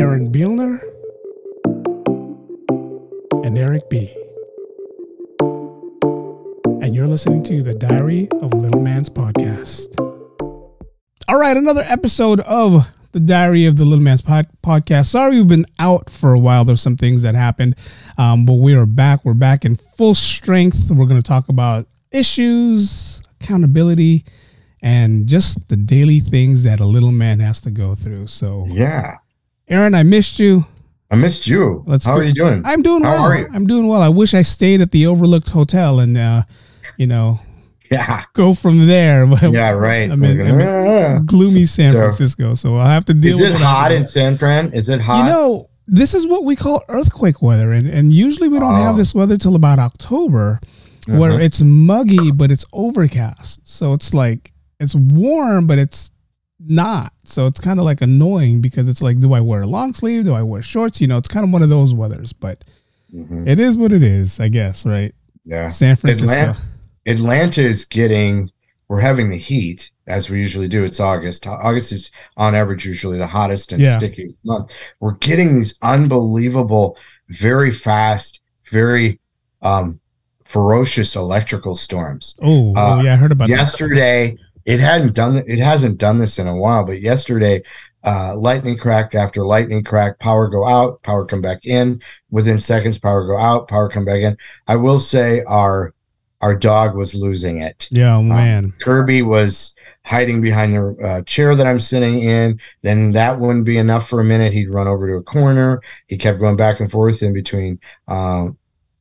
Aaron Beelner, and Eric B. And you're listening to the Diary of a Little Man's podcast. All right, another episode of the Diary of the Little Man's pod- podcast. Sorry, we've been out for a while. There's some things that happened, um, but we are back. We're back in full strength. We're going to talk about issues, accountability, and just the daily things that a little man has to go through. So, Yeah. Aaron, I missed you. I missed you. Let's How do- are you doing? I'm doing How well. are you? I'm doing well. I wish I stayed at the Overlooked Hotel and, uh, you know, yeah. go from there. Yeah, right. I'm in, I'm in Ah. gloomy San So- Francisco, so I'll have to deal Is with it it. hot in. San Fran? Is it hot? You know, this is what we call earthquake weather, and, and usually we don't have Oh. this weather till about October, where Mhm. it's muggy but it's overcast. So it's like it's warm, but it's not. So it's kind of like annoying because it's like, do I wear a long sleeve? Do I wear shorts? You know, it's kind of one of those weathers. But Mhm. it is what it is, I guess. Right? Yeah. San Francisco. Atlanta- Atlanta is getting, we're having the heat as we usually do. It's August. August is on average usually the hottest and Yeah. stickiest month. We're getting these unbelievable, very fast, very um, ferocious electrical storms. Oh, oh, Uh, yeah, I heard about that. It hadn't done it hasn't done this in a while but yesterday uh lightning crack after lightning crack power go out power come back in. Within seconds power go out power come back in. I will say our our dog was losing it. Yeah, oh, man. kirby was hiding behind the uh, chair that i'm sitting in. Then that wouldn't be enough for a minute. He'd run over to a corner. He kept going back and forth in between um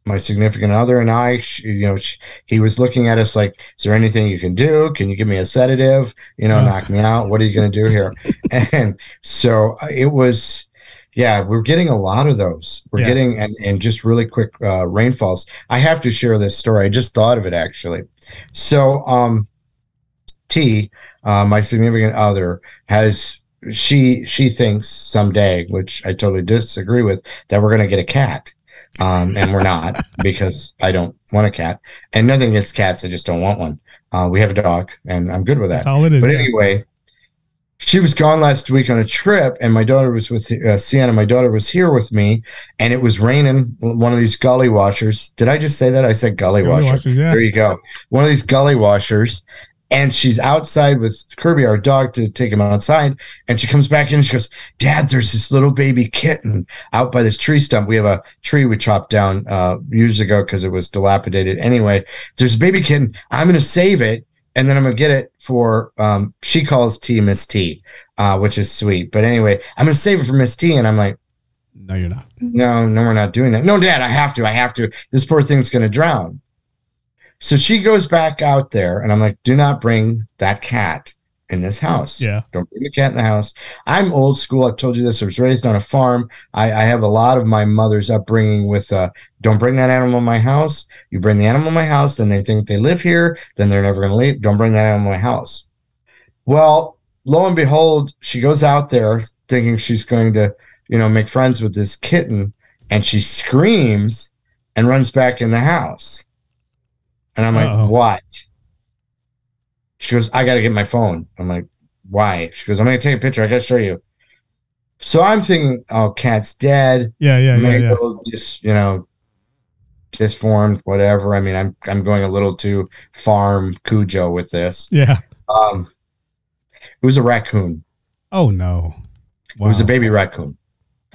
my significant other and I, she, you know, she, he was looking at us like, "Is there anything you can do? Can you give me a sedative? You know, knock me out. What are you going to do here?" and so uh, it was, yeah, we're getting a lot of those. We're Yeah. getting and and just really quick uh, rainfalls. I have to share this story. I just thought of it actually. So, um, T, uh, my significant other, has she she thinks someday, which I totally disagree with, that we're going to get a cat. Um, and we're not because I don't want a cat, and nothing against cats. I just don't want one. Uh, we have a dog, and I'm good with that. That's all it is. But yeah. anyway, she was gone last week on a trip, and my daughter was with uh, Sienna. My daughter was here with me, and it was raining. One of these gully washers. Did I just say that? I said gully, Gully washer. washers, yeah. There you go. One of these gully washers. And she's outside with Kirby, our dog, to take him outside. And she comes back in and she goes, Dad, there's this little baby kitten out by this tree stump. We have a tree we chopped down uh, years ago because it was dilapidated. Anyway, there's a baby kitten. I'm going to save it and then I'm going to get it for, um, she calls T Miss T, uh, which is sweet. But anyway, I'm going to save it for Miss T. And I'm like, No, you're not. no, no, we're not doing that. No, Dad, I have to. I have to. This poor thing's going to drown. So she goes back out there, and I'm like, do not bring that cat in this house. Yeah. Don't bring the cat in the house. I'm old school. I've told you this. I was raised on a farm. I, I have a lot of my mother's upbringing with uh, don't bring that animal in my house. You bring the animal in my house, then they think they live here, then they're never going to leave. Don't bring that animal in my house. Well, lo and behold, she goes out there thinking she's going to, you know, make friends with this kitten, and she screams and runs back in the house. And I'm Uh-oh. like, what? She goes, I got to get my phone. I'm like, why? She goes, I'm going to take a picture. I got to show you. So I'm thinking, oh, cat's dead. Yeah, yeah, yeah, yeah. just, you know, disformed, whatever. I mean, I'm I'm going a little too farm Cujo with this. Yeah. Um, it was a raccoon. Oh no. It was a baby raccoon.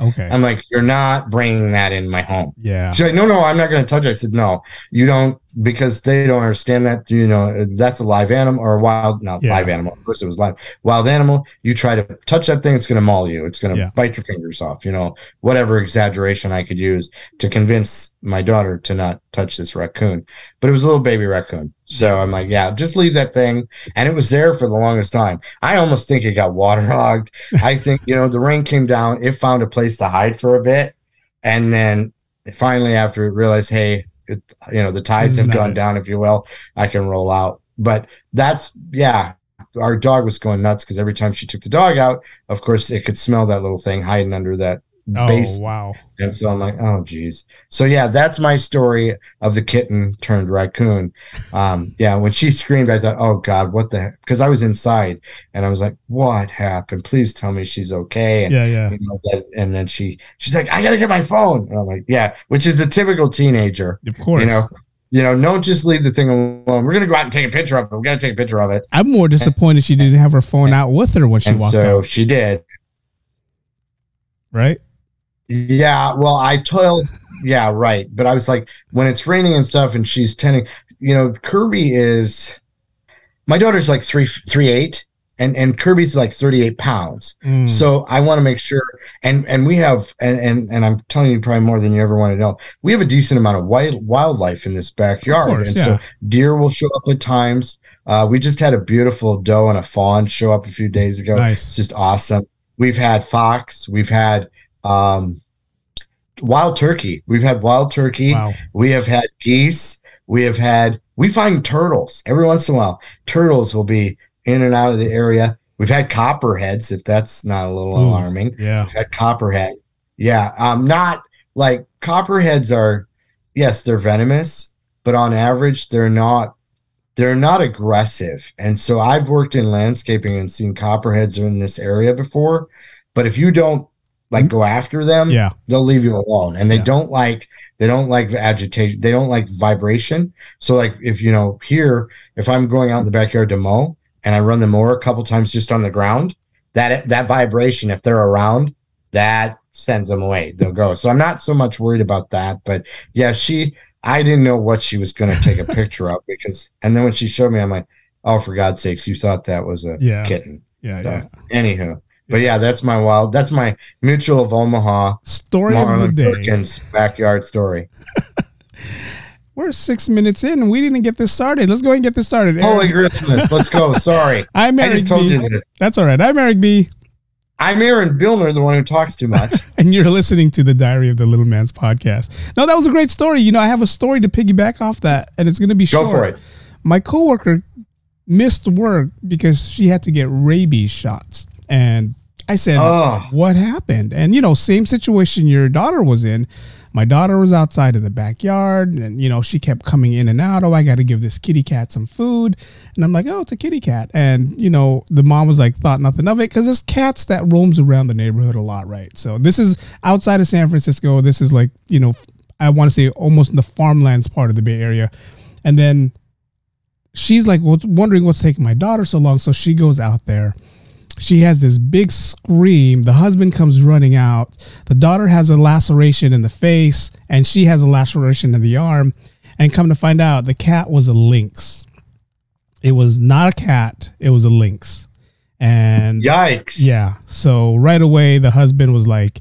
Okay. I'm like, you're not bringing that in my home. yeah. She's like, no, no, I'm not going to touch it. I said, no, you don't, because they don't understand that. You know, that's a live animal or a wild, not Yeah. live animal. Of course, it was live. Wild animal. You try to touch that thing, it's going to maul you. It's going to Yeah. bite your fingers off. You know, whatever exaggeration I could use to convince my daughter to not touch this raccoon. But it was a little baby raccoon. So I'm like, yeah, just leave that thing. And it was there for the longest time. I almost think it got waterlogged. I think, you know, the rain came down, it found a place to hide for a bit. And then finally, after it realized, hey, it, you know, the tides have gone it. down, if you will, I can roll out. But that's, yeah, our dog was going nuts because every time she took the dog out, of course, it could smell that little thing hiding under that Oh base. wow. And so I'm like, oh geez. So yeah, that's my story of the kitten turned raccoon. Um, yeah, when she screamed, I thought, oh God, what the? Because I was inside and I was like, what happened? Please tell me she's okay. And, Yeah, yeah. you know, that, and then she she's like, I gotta get my phone. And I'm like, yeah, which is the typical teenager. Of course. You know, you know, don't just leave the thing alone. We're gonna go out and take a picture of it. We gotta take a picture of it. I'm more disappointed she didn't have her phone out with her when she and walked so out. she did. Right? Yeah, well, I told, yeah, right. But I was like, when it's raining and stuff, and she's tending, you know, Kirby is, my daughter's like three, three eight, and and Kirby's like thirty eight pounds. Mm. So I want to make sure, and and we have, and and and I'm telling you probably more than you ever want to know. We have a decent amount of wild wildlife in this backyard, course, and yeah. so deer will show up at times. Uh, we just had a beautiful doe and a fawn show up a few days ago. Nice. It's just awesome. We've had fox. We've had um, wild turkey. We've had wild turkey. wow. We have had geese. We have had. We find turtles every once in a while. Turtles will be in and out of the area. We've had copperheads. If that's not a little Ooh. alarming, Yeah. We've had copperhead. Yeah. Um. Not like copperheads are. Yes, they're venomous, but on average, they're not. They're not aggressive, and so I've worked in landscaping and seen copperheads in this area before. But if you don't like mm-hmm. go after them, Yeah. they'll leave you alone and they Yeah. don't like they don't like agitation they don't like vibration so like if you know here if i'm going out in the backyard to mow and i run the mower a couple times just on the ground that that vibration if they're around that sends them away they'll go so i'm not so much worried about that but yeah she i didn't know what she was going to take a picture of because and then when she showed me i'm like oh for god's sakes you thought that was a Yeah. kitten Yeah. so, Yeah. anywho but yeah that's my wild that's my mutual of omaha Story of the Marlin day. Perkins backyard story. We're six minutes in and we didn't get this started. Let's go ahead and get this started. Holy Aaron. Christmas. Let's go. Sorry. I'm I just told B. you this. That's all right. I'm Eric B. I'm Aaron Beelner, the one who talks too much. and you're listening to the Diary of the Little Man's podcast. No, that was a great story. You know, I have a story to piggyback off that, and it's going to be Go short. for it. My coworker missed work because she had to get rabies shots, and I said, Oh, "What happened?" And you know, same situation your daughter was in. My daughter was outside in the backyard, and you know, she kept coming in and out. Oh, I got to give this kitty cat some food, and I'm like, "Oh, it's a kitty cat." And you know, the mom was like, thought nothing of it because there's cats that roams around the neighborhood a lot, right? So this is outside of San Francisco. This is like you know, I want to say almost in the farmlands part of the Bay Area, and then she's like well, wondering what's taking my daughter so long. So she goes out there. She has this big scream. The husband comes running out. The daughter has a laceration in the face, and she has a laceration in the arm. And come to find out, the cat was a lynx. It was not a cat, it was a lynx. And yikes. yeah. So right away, the husband was like,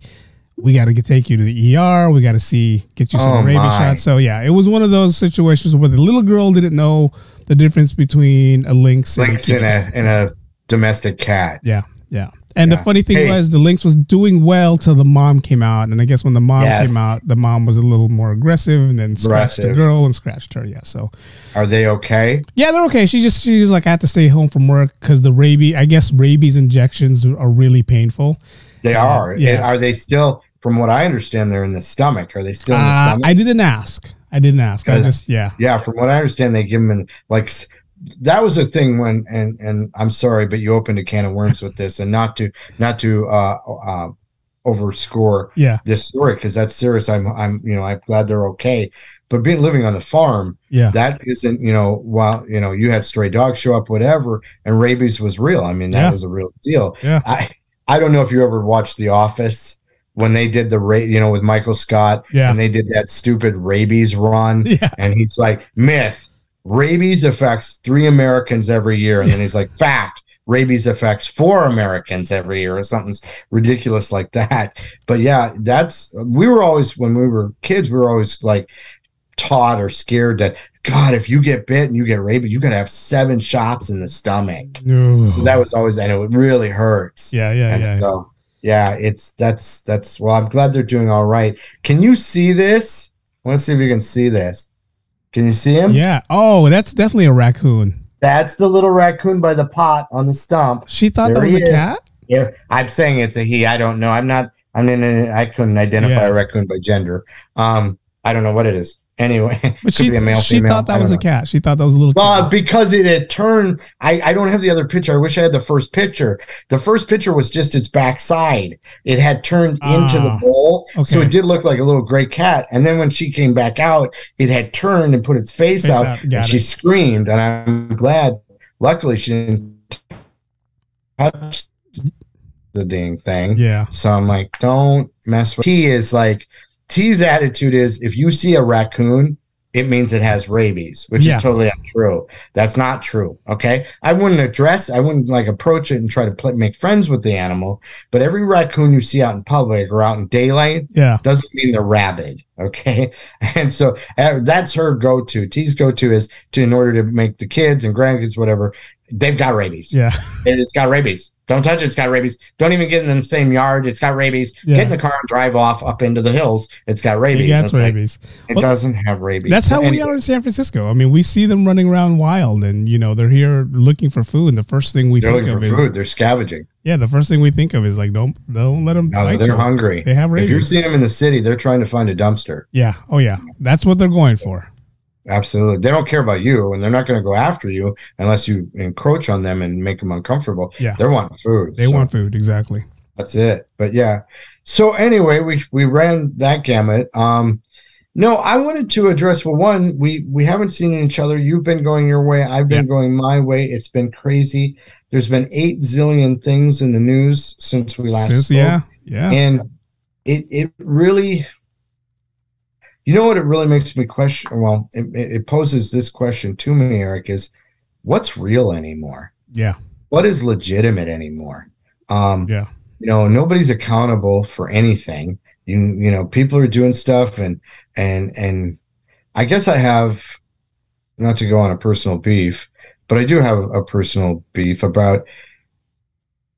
"We got to take you to the ER. We got to see, get you some Oh, rabies shots." So yeah, it was one of those situations where the little girl didn't know the difference between a lynx lynx and a in kitty. a in a domestic cat. Yeah, yeah. And Yeah. the funny thing Hey. was, the lynx was doing well till the mom came out, and I guess when the mom Yes. came out, the mom was a little more aggressive, and then scratched the girl and scratched her. Yeah, so Are they okay? yeah, they're okay. She just she's like, I had to stay home from work because the rabies. I guess rabies injections are really painful. They Yeah, are. yeah. And Are they still? From what I understand, they're in the stomach. Are they still in the Uh, stomach? I didn't ask. I didn't ask. I just yeah. yeah, from what I understand, they give them in, like that was a thing when and and I'm sorry, but you opened a can of worms with this, and not to not to uh, uh overscore Yeah, this story because that's serious. I'm I'm you know I'm glad they're okay, but being living on the farm yeah, that isn't you know while you know you had stray dogs show up whatever and rabies was real. I mean that Yeah. was a real deal. Yeah. I I don't know if you ever watched The Office when they did the rate, you know with Michael Scott Yeah. and they did that stupid rabies run yeah. and he's like myth rabies affects three americans every year. And then he's like fact rabies affects four americans every year or something ridiculous like that. But yeah that's we were always when we were kids we were always like taught or scared that god if you get bit and you get rabies you gotta have seven shots in the stomach. No. so that was always and it really hurts. Yeah, yeah, and yeah. so yeah it's that's that's well i'm glad they're doing all right. Can you see this? Let's see if you can see this can you see him Yeah. Oh, that's definitely a raccoon. that's the little raccoon by the pot on the stump She thought There that was a is. cat. yeah i'm saying it's a he i don't know i'm not I mean, I couldn't identify Yeah. a raccoon by gender. Um, I don't know what it is. Anyway, But could she, be a male, she female. thought that was don't a cat. She thought that was a little. Well, because it had turned, I, I don't have the other picture. I wish I had the first picture. The first picture was just its backside. It had turned into the Ah, bowl, so it did look like a little gray cat. And then when she came back out, it had turned and put its face, Face out, out, and got she screamed. And I'm glad. Luckily, she didn't touch the dang thing. yeah, So I'm like, don't mess with. He is like T's attitude is if you see a raccoon, it means it has rabies, which Yeah. is totally untrue. That's not true. Okay, I wouldn't address, I wouldn't like approach it and try to play, make friends with the animal. But every raccoon you see out in public or out in daylight yeah, doesn't mean they're rabid. Okay, and so uh, that's her go-to. T's go-to is to in order to make the kids and grandkids whatever they've got rabies. yeah, It's got rabies. Don't touch it. It's got rabies. Don't even get in the same yard. It's got rabies. Yeah. Get in the car and drive off up into the hills. It's got it rabies. gets It's like, rabies. it Well, doesn't have rabies. That's how we are in San Francisco. I mean, we see them running around wild, and you know they're here looking for food. And the first thing we They're think looking of for is food. They're scavenging. yeah, the first thing we think of is like don't don't let them bite they're you. hungry. They have rabies. If you're rabies. seeing them in the city, they're trying to find a dumpster. Yeah. Oh yeah. That's what they're going for. Absolutely. They don't care about you, and they're not going to go after you unless you encroach on them and make them uncomfortable. Yeah. They're wanting food. They so want food. Exactly. That's it. But yeah. So anyway, we we ran that gamut. Um no, I wanted to address well one, we we haven't seen each other. You've been going your way, I've been going my way. It's been crazy. There's been 8 zillion things in the news since we last Since- spoke. yeah. Yeah. And it it really you know what it really makes me question well, it, it poses this question to me, Eric, is what's real anymore? yeah. What is legitimate anymore? Um Yeah. you know nobody's accountable for anything you you know people are doing stuff and and and i guess i have not to go on a personal beef but i do have a personal beef about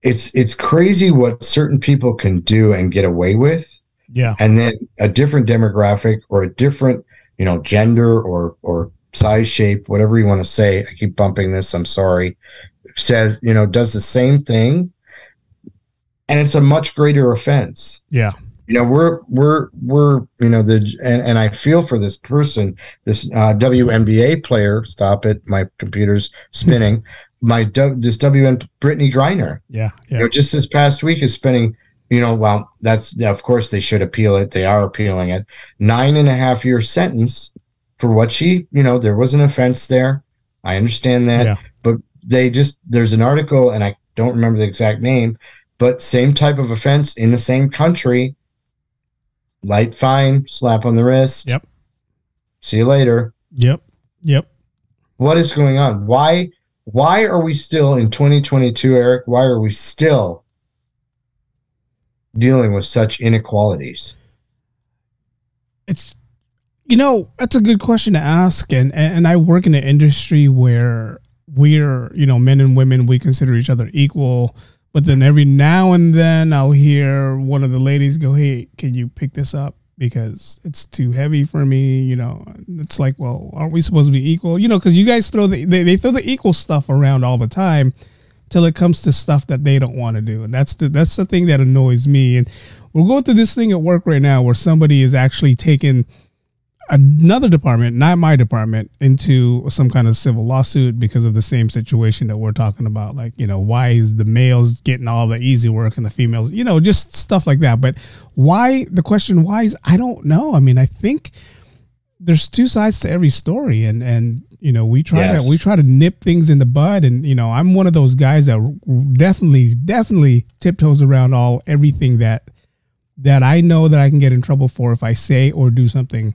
it's it's crazy what certain people can do and get away with Yeah. and then a different demographic or a different you know gender or or size shape whatever you want to say i keep bumping this i'm sorry says you know does the same thing and it's a much greater offense Yeah. you know we're we're we're you know the and, and i feel for this person this uh, WNBA player stop it my computer's spinning my this WN Brittney Griner Yeah. you know, just this past week is spending, you know, well, that's of course they should appeal it. They are appealing it. Nine and a half year sentence for what she, you know, there was an offense there. I understand that, Yeah. but they just there's an article and I don't remember the exact name, but same type of offense in the same country. Light fine, slap on the wrist. Yep. See you later. Yep. Yep. What is going on? Why why are we still in 2022, Eric? Why are we still dealing with such inequalities? It's you know that's a good question to ask, and and I work in an industry where we're you know men and women we consider each other equal, but then every now and then I'll hear one of the ladies go, "Hey, can you pick this up?" Because it's too heavy for me, you know. It's like, well, aren't we supposed to be equal? You know, because you guys throw the they, they throw the equal stuff around all the time, till it comes to stuff that they don't want to do, and that's the that's the thing that annoys me. And we're going through this thing at work right now where somebody is actually taking another department, not my department, into some kind of civil lawsuit because of the same situation that we're talking about. Like, you know, why is the males getting all the easy work and the females, you know, just stuff like that. But why, the question why is, I don't know. I mean, I think there's two sides to every story and, and, you know, we try Yes. to, we try to nip things in the bud. And, you know, I'm one of those guys that definitely, definitely tiptoes around all, everything that, that I know that I can get in trouble for if I say or do something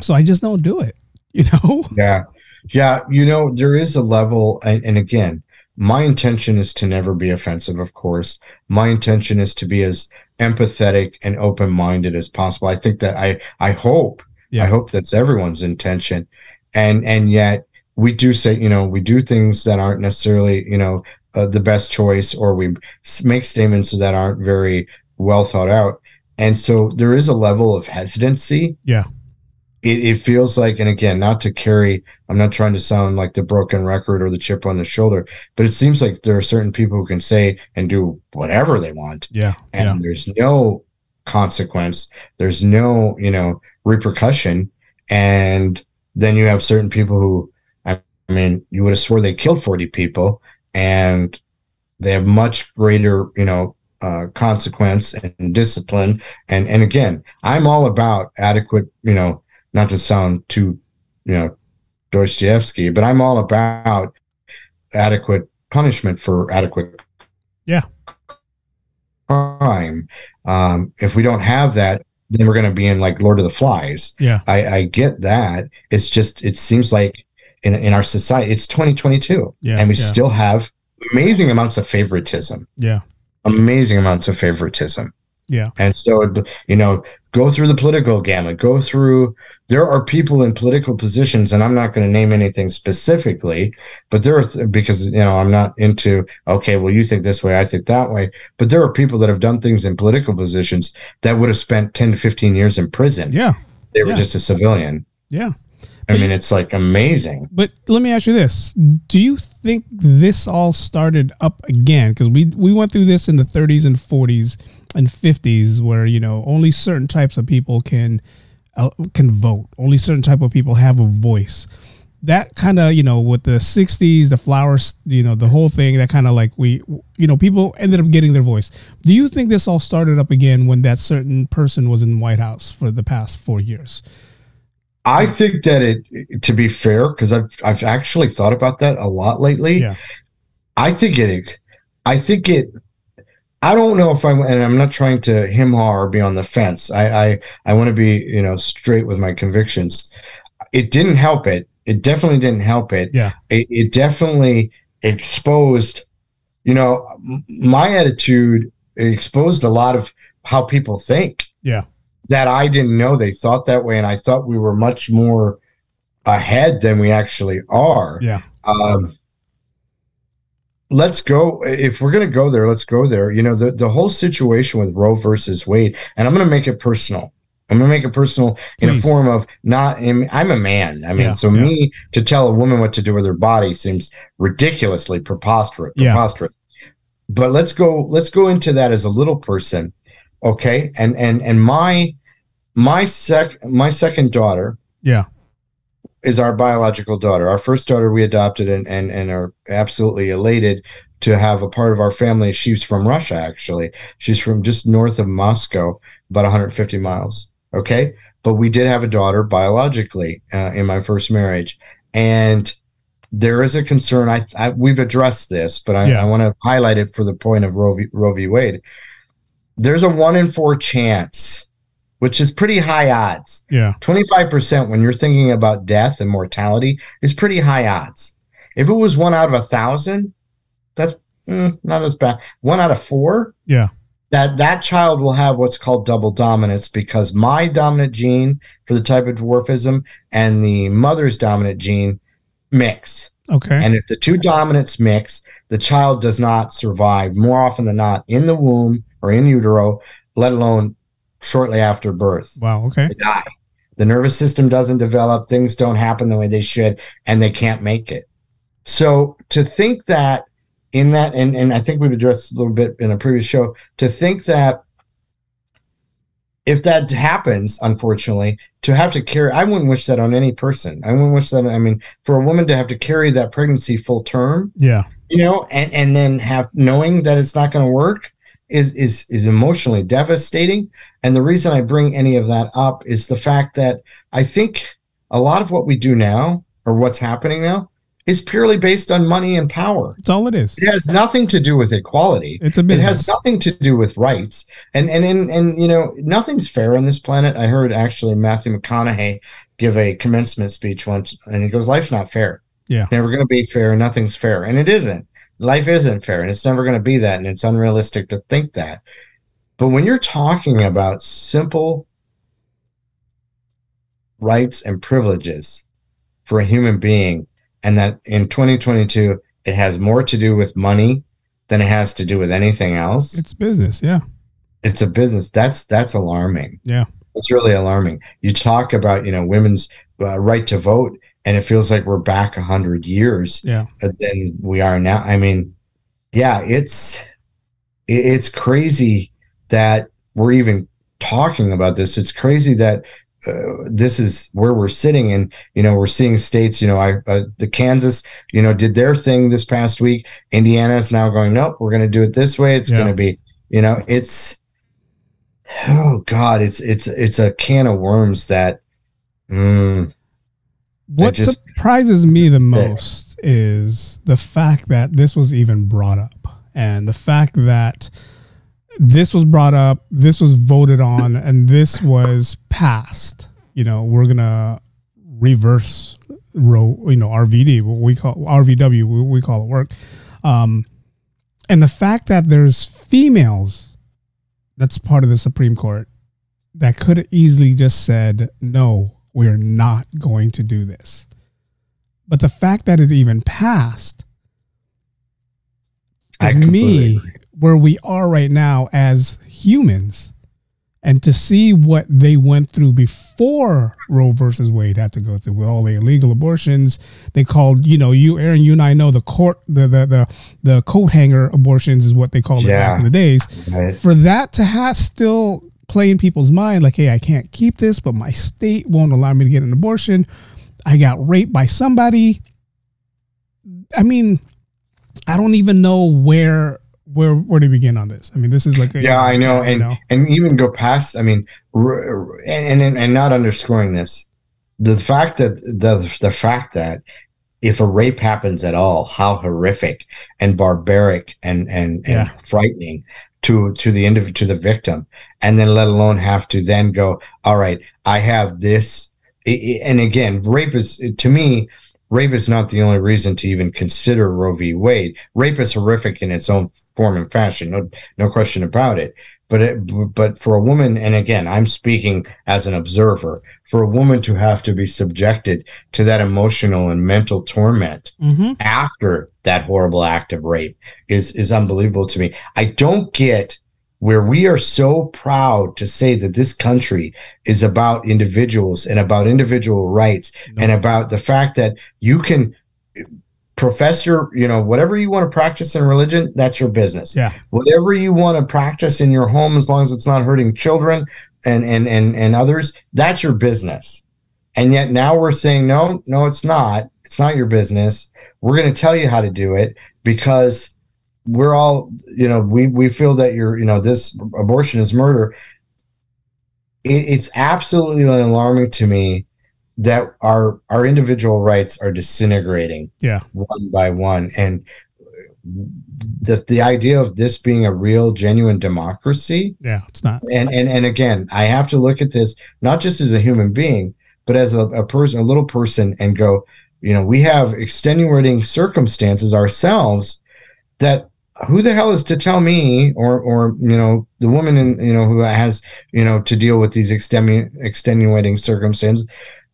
so I just don't do it. You know? Yeah. Yeah. You know, there is a level, and, and again, my intention is to never be offensive, of course. My intention is to be as empathetic and open minded as possible. I think that I, I hope, Yeah. I hope that's everyone's intention. And, and yet we do say, you know, we do things that aren't necessarily, you know, uh, the best choice, or we make statements that aren't very well thought out. And so there is a level of hesitancy Yeah. it, it feels like, and again, not to carry, I'm not trying to sound like the broken record or the chip on the shoulder, but it seems like there are certain people who can say and do whatever they want. Yeah. And yeah. there's no consequence, there's no, you know, repercussion. And then you have certain people who, I mean, you would have swore they killed 40 people and they have much greater, you know, uh, consequence and discipline. And and again, I'm all about adequate, you know, not to sound too, you know, Dostoevsky, but I'm all about adequate punishment for adequate yeah crime. Um, if we don't have that, then we're going to be in like Lord of the Flies. Yeah, I, I get that. It's just it seems like in in our society, it's 2022, yeah, and we yeah. still have amazing amounts of favoritism. yeah, Amazing amounts of favoritism. yeah, And so, you know, go through the political gamut, go through, there are people in political positions, and I'm not going to name anything specifically, but there are, th- because, you know, I'm not into, okay, well, you think this way, I think that way. But there are people that have done things in political positions that would have spent 10 to 15 years in prison. yeah, They were yeah. just a civilian. yeah. I mean, it's like amazing. But let me ask you this: Do you think this all started up again? Because we we went through this in the 30s and 40s and 50s, where you know only certain types of people can uh, can vote. Only certain type of people have a voice. That kind of you know with the 60s, the flowers, you know, the whole thing. That kind of like we, you know, people ended up getting their voice. Do you think this all started up again when that certain person was in the White House for the past four years? I think that it, to be fair, because I've I've actually thought about that a lot lately. Yeah. I think it. I think it. I don't know if I'm, and I'm not trying to him haw or be on the fence. I I, I want to be you know straight with my convictions. It didn't help it. It definitely didn't help it. Yeah. It, it definitely exposed. You know, my attitude exposed a lot of how people think Yeah. that I didn't know they thought that way, and I thought we were much more ahead than we actually are. Yeah. Um, let's go. If we're going to go there, let's go there. You know, the, the whole situation with Roe versus Wade, and I'm going to make it personal. I'm going to make it personal in Please. a form of not, I'm a man. I mean, Yeah, so yeah. me to tell a woman what to do with her body seems ridiculously preposterous. Yeah. preposterous. But let's go, let's go into that as a little person. Okay. And, and, and my, my sec, my second daughter, Yeah. Is our biological daughter. Our first daughter we adopted and, and, and are absolutely elated to have a part of our family. She's from Russia, actually. She's from just north of Moscow, about 150 miles. Okay. But we did have a daughter biologically uh, in my first marriage. And there is a concern. I, I we've addressed this, but I, Yeah. I want to highlight it for the point of Roe v, Roe v. Wade. There's a one in four chance, which is pretty high odds, Yeah. 25% when you're thinking about death and mortality is pretty high odds. If it was one out of a thousand, that's mm, not as bad. One out of four, Yeah. that that child will have what's called double dominance because my dominant gene for the type of dwarfism and the mother's dominant gene mix. Okay. And if the two dominants mix, the child does not survive more often than not in the womb or in utero, let alone shortly after birth wow. Okay. they die. The nervous system doesn't develop, things don't happen the way they should, and they can't make it. So to think that in that, and, and I think we've addressed a little bit in a previous show, to think that if that happens, unfortunately, to have to carry, I wouldn't wish that on any person. I wouldn't wish that, I mean, for a woman to have to carry that pregnancy full term, Yeah. you know, and, and then have knowing that it's not going to work is, is, is emotionally devastating. And the reason I bring any of that up is the fact that I think a lot of what we do now or what's happening now is purely based on money and power. That's all it is. It has nothing to do with equality. It's a It has nothing to do with rights. And and and, and you know, nothing's fair on this planet. I heard actually Matthew McConaughey give a commencement speech once and he goes, Life's not fair. Yeah. Never gonna be fair, nothing's fair. And it isn't. Life isn't fair, and it's never gonna be that, and it's unrealistic to think that. But when you're talking about simple rights and privileges for a human being, and that in 2022 it has more to do with money than it has to do with anything else. It's business. Yeah. It's a business. That's that's alarming. Yeah. It's really alarming. You talk about you know women's uh, right to vote, and it feels like we're back a hundred years Yeah. than we are now. I mean, yeah, it's it's crazy that we're even talking about this. It's crazy that uh, this is where we're sitting, and you know, we're seeing states. You know, I uh, the Kansas, you know, did their thing this past week. Indiana is now going, nope, we're going to do it this way. It's Yeah. going to be, you know, it's oh god, it's it's it's a can of worms that. Mm, What just- surprises me the most is the fact that this was even brought up and the fact that this was brought up, this was voted on, and this was passed. You know, we're gonna reverse Roe, you know, RVD, what we call RVW, what we call it work. Um, and the fact that there's females that's part of the Supreme Court that could have easily just said, no, we're not going to do this. But the fact that it even passed, to me, agree. where we are right now as humans, and to see what they went through before Roe versus Wade had to go through with all the illegal abortions, they called, you know, you, Aaron, you and I know the court, the the the, the coat hanger abortions is what they called it back in the days Right? for that to have still play in people's mind like hey i can't keep this but my state won't allow me to get an abortion. I got raped by somebody. I mean i don't even know where where where to begin on this. I mean this is like a, Yeah, I know, and and even go past. I mean, r- r- and and and not underscoring this, the fact that the the fact that if a rape happens at all, how horrific and barbaric and and, and Yeah. frightening to to the individual to the victim, and then let alone have to then go, all right, I have this, and again, rape is to me. Rape is not the only reason to even consider Roe v. Wade. Rape is horrific in its own form and fashion. No, no question about it. But it, but for a woman, and again, I'm speaking as an observer, for a woman to have to be subjected to that emotional and mental torment Mhm. after that horrible act of rape is is unbelievable to me. I don't get where we are so proud to say that this country is about individuals and about individual rights and about the fact that you can profess your, you know, whatever you want to practice in religion, that's your business. Yeah. Whatever you want to practice in your home as long as it's not hurting children and and and, and others that's your business. And yet now we're saying no no it's not. It's not your business. We're going to tell you how to do it because we're all you know we we feel that you're you know this abortion is murder. It, it's absolutely alarming to me that our our individual rights are disintegrating yeah. one by one. And the the idea of this being a real genuine democracy yeah it's not. and and and again i have to look at this not just as a human being but as a, a person a little person and go you know we have extenuating circumstances ourselves that who the hell is to tell me or or you know the woman in you know who has you know to deal with these extenu- extenuating circumstances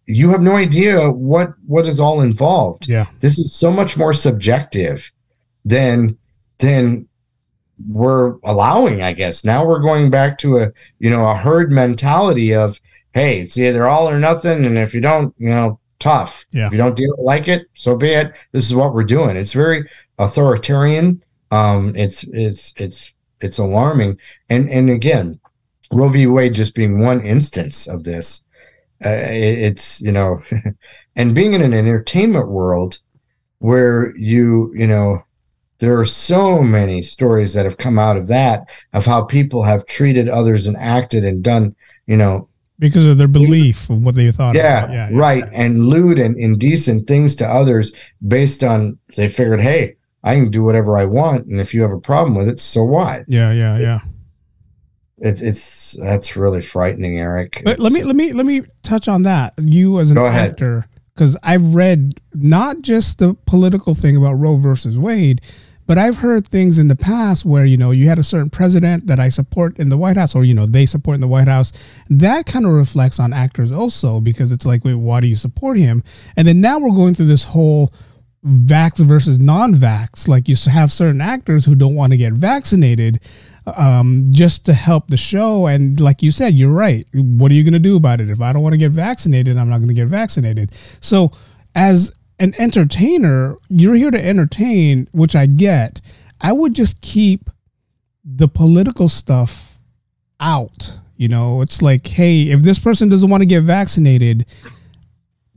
you have no idea what what is all involved. Yeah. This is so much more subjective than than we're allowing i guess. Now we're going back to a you know a herd mentality of hey it's either all or nothing and if you don't you know tough. Yeah. if you don't deal like it so be it. This is what we're doing. It's very authoritarian. Um it's it's it's it's alarming. And and again roe v. Wade just being one instance of this uh, it's you know and being in an entertainment world where you you know there are so many stories that have come out of that of how people have treated others and acted and done you know because of their belief of what they thought yeah, yeah right. and lewd and indecent things to others based on they figured hey i can do whatever i want. And if you have a problem with it so what? Yeah yeah yeah it's it's that's really frightening eric But let me let me let me touch on that. You as an actor, because I've read not just the political thing about Roe versus Wade, but I've heard things in the past where you know you had a certain president that I support in the White House, or you know they support in the White House. That kind of reflects on actors also because it's like, wait, why do you support him? And then now we're going through this whole vax versus non-vax. Like you have certain actors who don't want to get vaccinated um, just to help the show. And like you said, you're right. What are you going to do about it? If I don't want to get vaccinated, I'm not going to get vaccinated. So as an entertainer, you're here to entertain, which I get. I would just keep the political stuff out. You know, it's like, hey, if this person doesn't want to get vaccinated,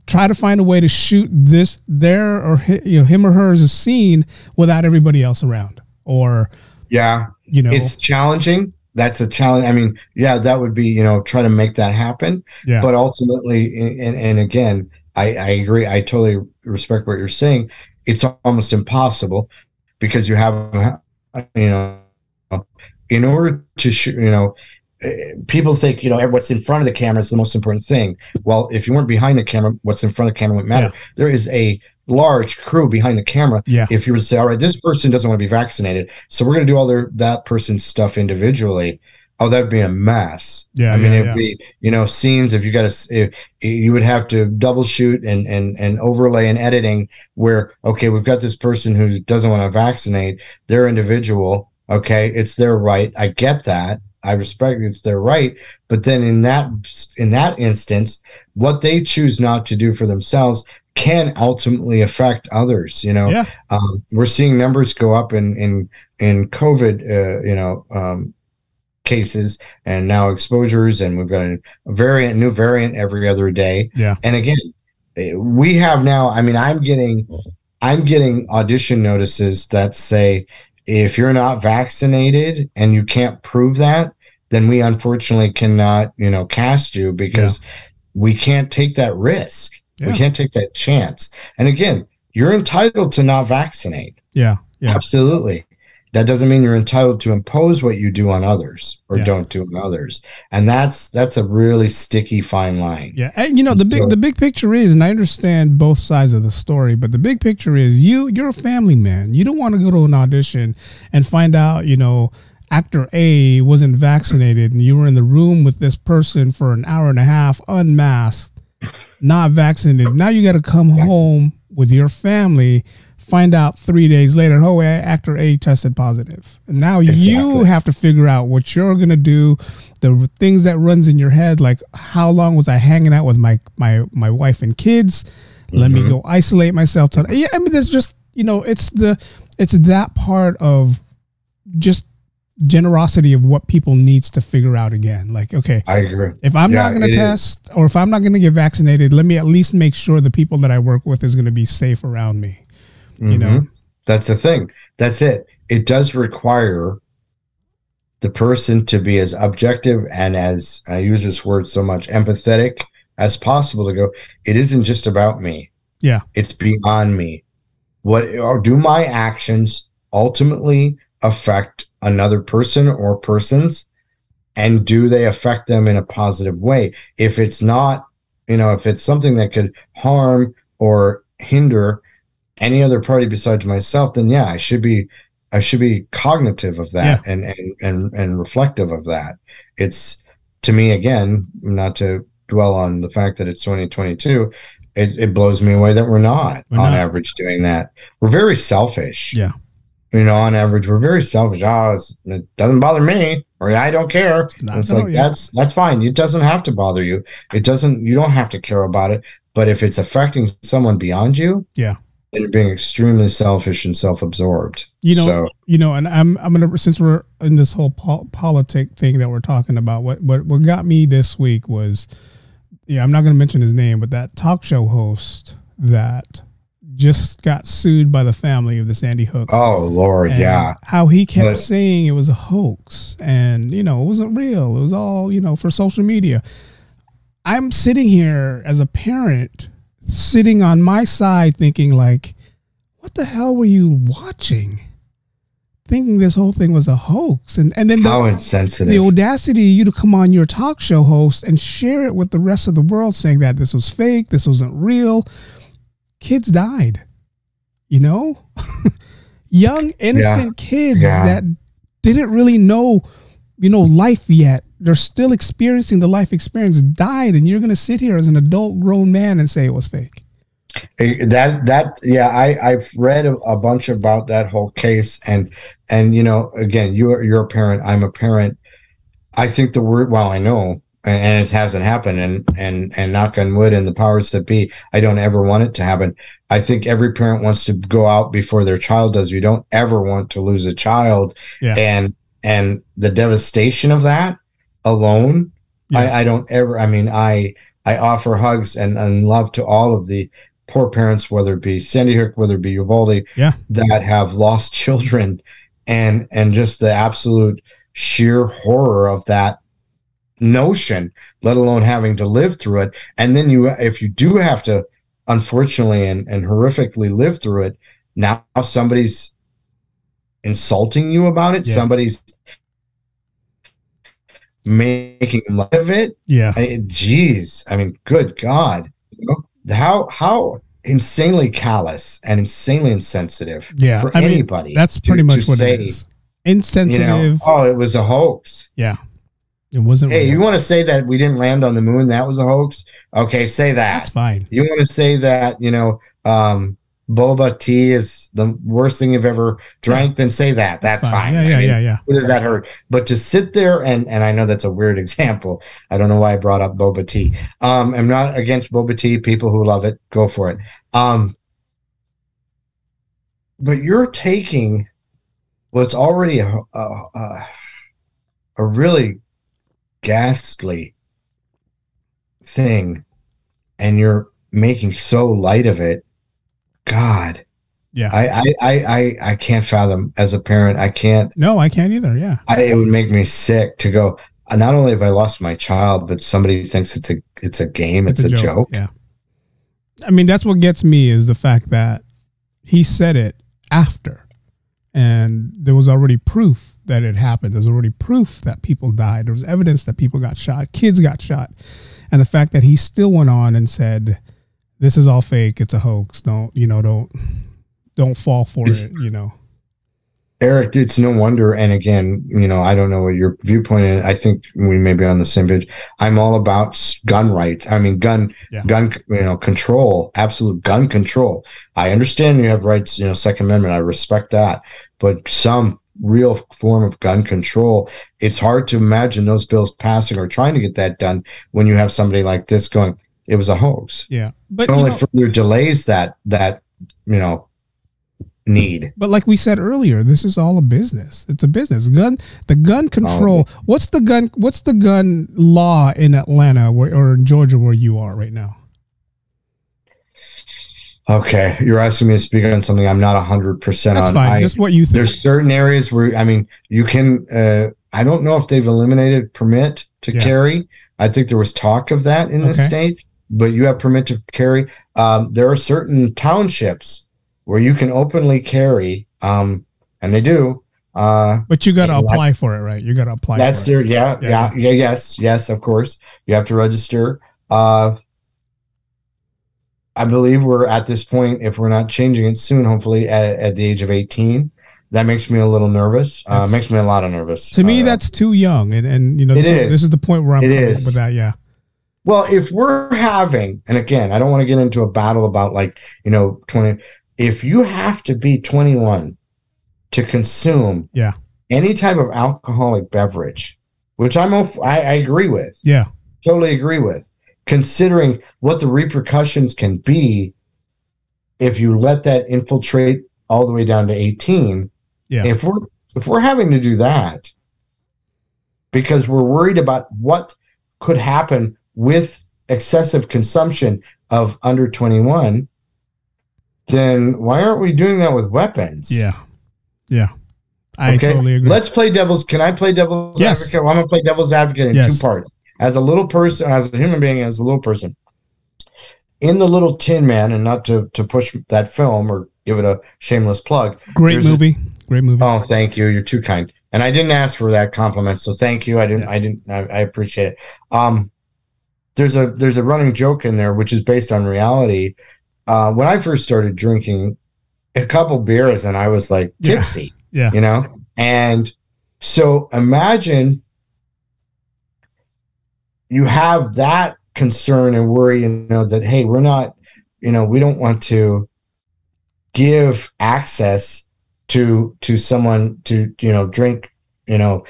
try to find a way to shoot this there or you know him or hers a scene without everybody else around. Or yeah, you know, it's challenging. That's a challenge. I mean, yeah, that would be you know try to make that happen. Yeah. But ultimately, and and again, I I agree. I totally respect what you're saying. It's almost impossible because you have you know in order to you know people think you know what's in front of the camera is the most important thing. Well if you weren't behind the camera what's in front of the camera would matter. Yeah. there is a large crew behind the camera yeah. if you were to say all right this person doesn't want to be vaccinated so we're going to do all their that person's stuff individually oh that'd be a mess. Yeah i mean yeah, it'd yeah. be you know scenes if you got to you would have to double shoot and and and overlay and editing where okay we've got this person who doesn't want to vaccinate they're individual okay it's their right i get that I respect it's their right, but then in that in that instance, what they choose not to do for themselves can ultimately affect others. You know, yeah. um, we're seeing numbers go up in in in COVID. Uh, you know. Um, cases and now exposures and we've got a variant new variant every other day yeah and again eh, we have now i mean i'm getting i'm getting audition notices that say if you're not vaccinated and you can't prove that, then we unfortunately cannot, you know, cast you because yeah. we can't take that risk. Yeah. We can't take that chance. And again, you're entitled to not vaccinate. Yeah. Yeah. Absolutely that doesn't mean you're entitled to impose what you do on others or yeah. don't do on others. And that's that's a really sticky fine line. Yeah and you know the big the big picture is and i understand both sides of the story but the big picture is you you're a family man. You don't want to go to an audition and find out you know actor a wasn't vaccinated and you were in the room with this person for an hour and a half unmasked not vaccinated. Now you got to come home with your family find out three days later, oh, actor A tested positive. And now exactly. you have to figure out what you're gonna do, the things that runs in your head, like how long was I hanging out with my my my wife and kids? Mm-hmm. Let me mm-hmm. go isolate myself. To, yeah, I mean, there's just you know, it's the it's that part of just generosity of what people needs to figure out again. Like, okay, I agree. If I'm yeah, not going to test is. or if I'm not going to get vaccinated, let me at least make sure the people that I work with is going to be safe around me. Mm-hmm. You know, that's the thing. That's it. It does require the person to be as objective and as I use this word so much empathetic as possible to go, it isn't just about me. Yeah. It's beyond me. What or do my actions ultimately affect another person or persons? And do they affect them in a positive way? If it's not, you know, if it's something that could harm or hinder any other party besides myself, then yeah, I should be I should be cognitive of that yeah. and, and and and reflective of that. It's to me again, not to dwell on the fact that it's 2022, it, it blows me away that we're not we're on not. average doing that. We're very selfish. Yeah. You know, on average, we're very selfish. Oh, it doesn't bother me, or I don't care. It's, it's like yeah. that's that's fine. It doesn't have to bother you. It doesn't. You don't have to care about it. But if it's affecting someone beyond you, yeah, and being extremely selfish and self-absorbed. You know, so. you know, and I'm I'm gonna since we're in this whole po- politic thing that we're talking about. What what what got me this week was, yeah, I'm not gonna mention his name, but that talk show host that just got sued by the family of the Sandy Hook. Oh Lord, yeah. How he kept but, saying it was a hoax, and you know, it wasn't real. It was all you know for social media. I'm sitting here as a parent sitting on my side thinking like, what the hell were you watching? Thinking this whole thing was a hoax, and and then the, how insensitive the audacity of you to come on your talk show host and share it with the rest of the world, saying that this was fake, this wasn't real. Kids died, you know, young innocent yeah. kids yeah. that didn't really know, you know, life yet they're still experiencing the life experience died and you're going to sit here as an adult grown man and say it was fake Eh, That that yeah, I I've read a, a bunch about that whole case, and and you know, again, you're you're a parent, I'm a parent. I think the word, well, I know, and, and it hasn't happened, and and and knock on wood, and the powers that be, I don't ever want it to happen. I think every parent wants to go out before their child does. You don't ever want to lose a child, Yeah. and and the devastation of that alone, Yeah. I, I don't ever. I mean, I I offer hugs and, and love to all of the poor parents, whether it be Sandy Hook, whether it be Uvalde, Yeah. that have lost children, and and just the absolute sheer horror of that notion, let alone having to live through it. And then you, if you do have to, unfortunately and, and horrifically live through it, now somebody's insulting you about it. Yeah. Somebody's making light of it. Yeah. I, geez, I mean, good God, you know, how how insanely callous and insanely insensitive Yeah. for I mean, anybody. that's to- pretty much to what say, it is. You Insensitive. know, oh, it was a hoax. yeah. It wasn't. Hey, real. you want to say that we didn't land on the moon? That was a hoax. Okay, say that. That's fine. You want to say that you know um, boba tea is the worst thing you've ever drank? Then say that. That's, fine. Yeah. I Yeah. mean, yeah. Yeah. What does that hurt? But to sit there and and I know that's a weird example. I don't know why I brought up boba tea. Um, I'm not against boba tea. People who love it, go for it. Um, but you're taking what's already a a, a, a really ghastly thing, and you're making so light of it. God, Yeah. I I I I, can't fathom as a parent. I can't. no, I can't either. Yeah. I, it would make me sick to go. Not only have I lost my child, but somebody thinks it's a it's a game. It's, a, joke. Yeah. I mean, that's what gets me is the fact that he said it after, and there was already proof that it happened. There was already proof that people died. There was evidence that people got shot, kids got shot, and the fact that he still went on and said, "This is all fake. It's a hoax. Don't you know? Don't don't fall for It's- it. You know." Eric, it's no wonder. And again, you know, I don't know what your viewpoint is. I think we may be on the same page. I'm all about gun rights. I mean, gun, Yeah. gun, you know, control, absolute gun control. I understand you have rights, you know, Second Amendment. I respect that. But some real form of gun control, it's hard to imagine those bills passing or trying to get that done when you have somebody like this going, it was a hoax. Yeah, but It only know- further delays that, that, you know, need. But like we said earlier, this is all a business. It's a business. Gun the gun control. What's the gun what's the gun law in Atlanta where, or in Georgia where you are right now? Okay, you're asking me to speak on something I'm not hundred percent That's on. fine. I, Just what you think. there's certain areas where I mean you can. Uh, I don't know if they've eliminated permit to Yeah. carry. I think there was talk of that in the Okay. state, but you have permit to carry. Um, there are certain townships where you can openly carry, um, and they do. Uh, But you got to apply for it, right? You got to apply that's their yeah, Yeah, yeah, yeah, yes, yes, of course. You have to register. Uh I believe we're at this point, if we're not changing it soon, hopefully at, at the age of 18. That makes me a little nervous. Uh, makes me a lot of nervous. To me, Uh, that's too young, and and you know this is, is. this is the point where I'm It coming up with that. Yeah, well, if we're having, and again, I don't want to get into a battle about like, you know, 20, if you have to be 21 to consume Yeah. any type of alcoholic beverage, which I'm, I agree with, yeah, totally agree with considering what the repercussions can be if you let that infiltrate all the way down to 18 Yeah. if we're if we're having to do that because we're worried about what could happen with excessive consumption of under 21 then why aren't we doing that with weapons yeah, yeah. I Okay, totally agree. Let's play devil's. Can I play devil's Yes. advocate? Well, I'm gonna play devil's advocate in Yes. two parts. As a little person, as a human being, as a little person, in the little Tin Man, and not to to push that film or give it a shameless plug. Great there's a- movie. Great movie. Oh, thank you. You're too kind. And I didn't ask for that compliment, so thank you. I didn't. Yeah. I didn't. I, I appreciate it. Um, there's a there's a running joke in there which is based on reality. Uh, when I first started drinking, a couple beers and I was like Yeah. tipsy yeah, you know and so imagine you have that concern and worry you know that hey we're not you know, we don't want to give access to to someone to you know drink you know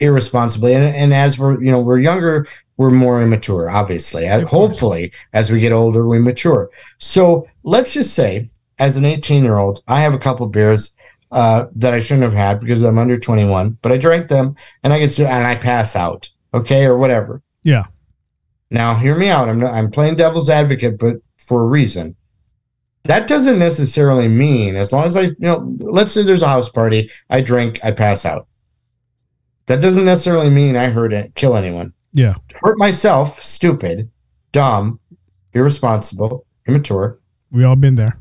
irresponsibly and, and as we're you know we're younger we're more immature obviously. Hopefully as we get older we mature. So let's just say as an 18 year old i have a couple beers uh, that i shouldn't have had because i'm under 21 but i drank them and i get to and i pass out okay or whatever. Yeah. Now hear me out. I'm not, i'm playing devil's advocate but for a reason. That doesn't necessarily mean as long as I, you know, let's say there's a house party, I drink, I pass out. That doesn't necessarily mean I hurt it, kill anyone. Yeah. Hurt myself, stupid, dumb, irresponsible, immature. We all been there.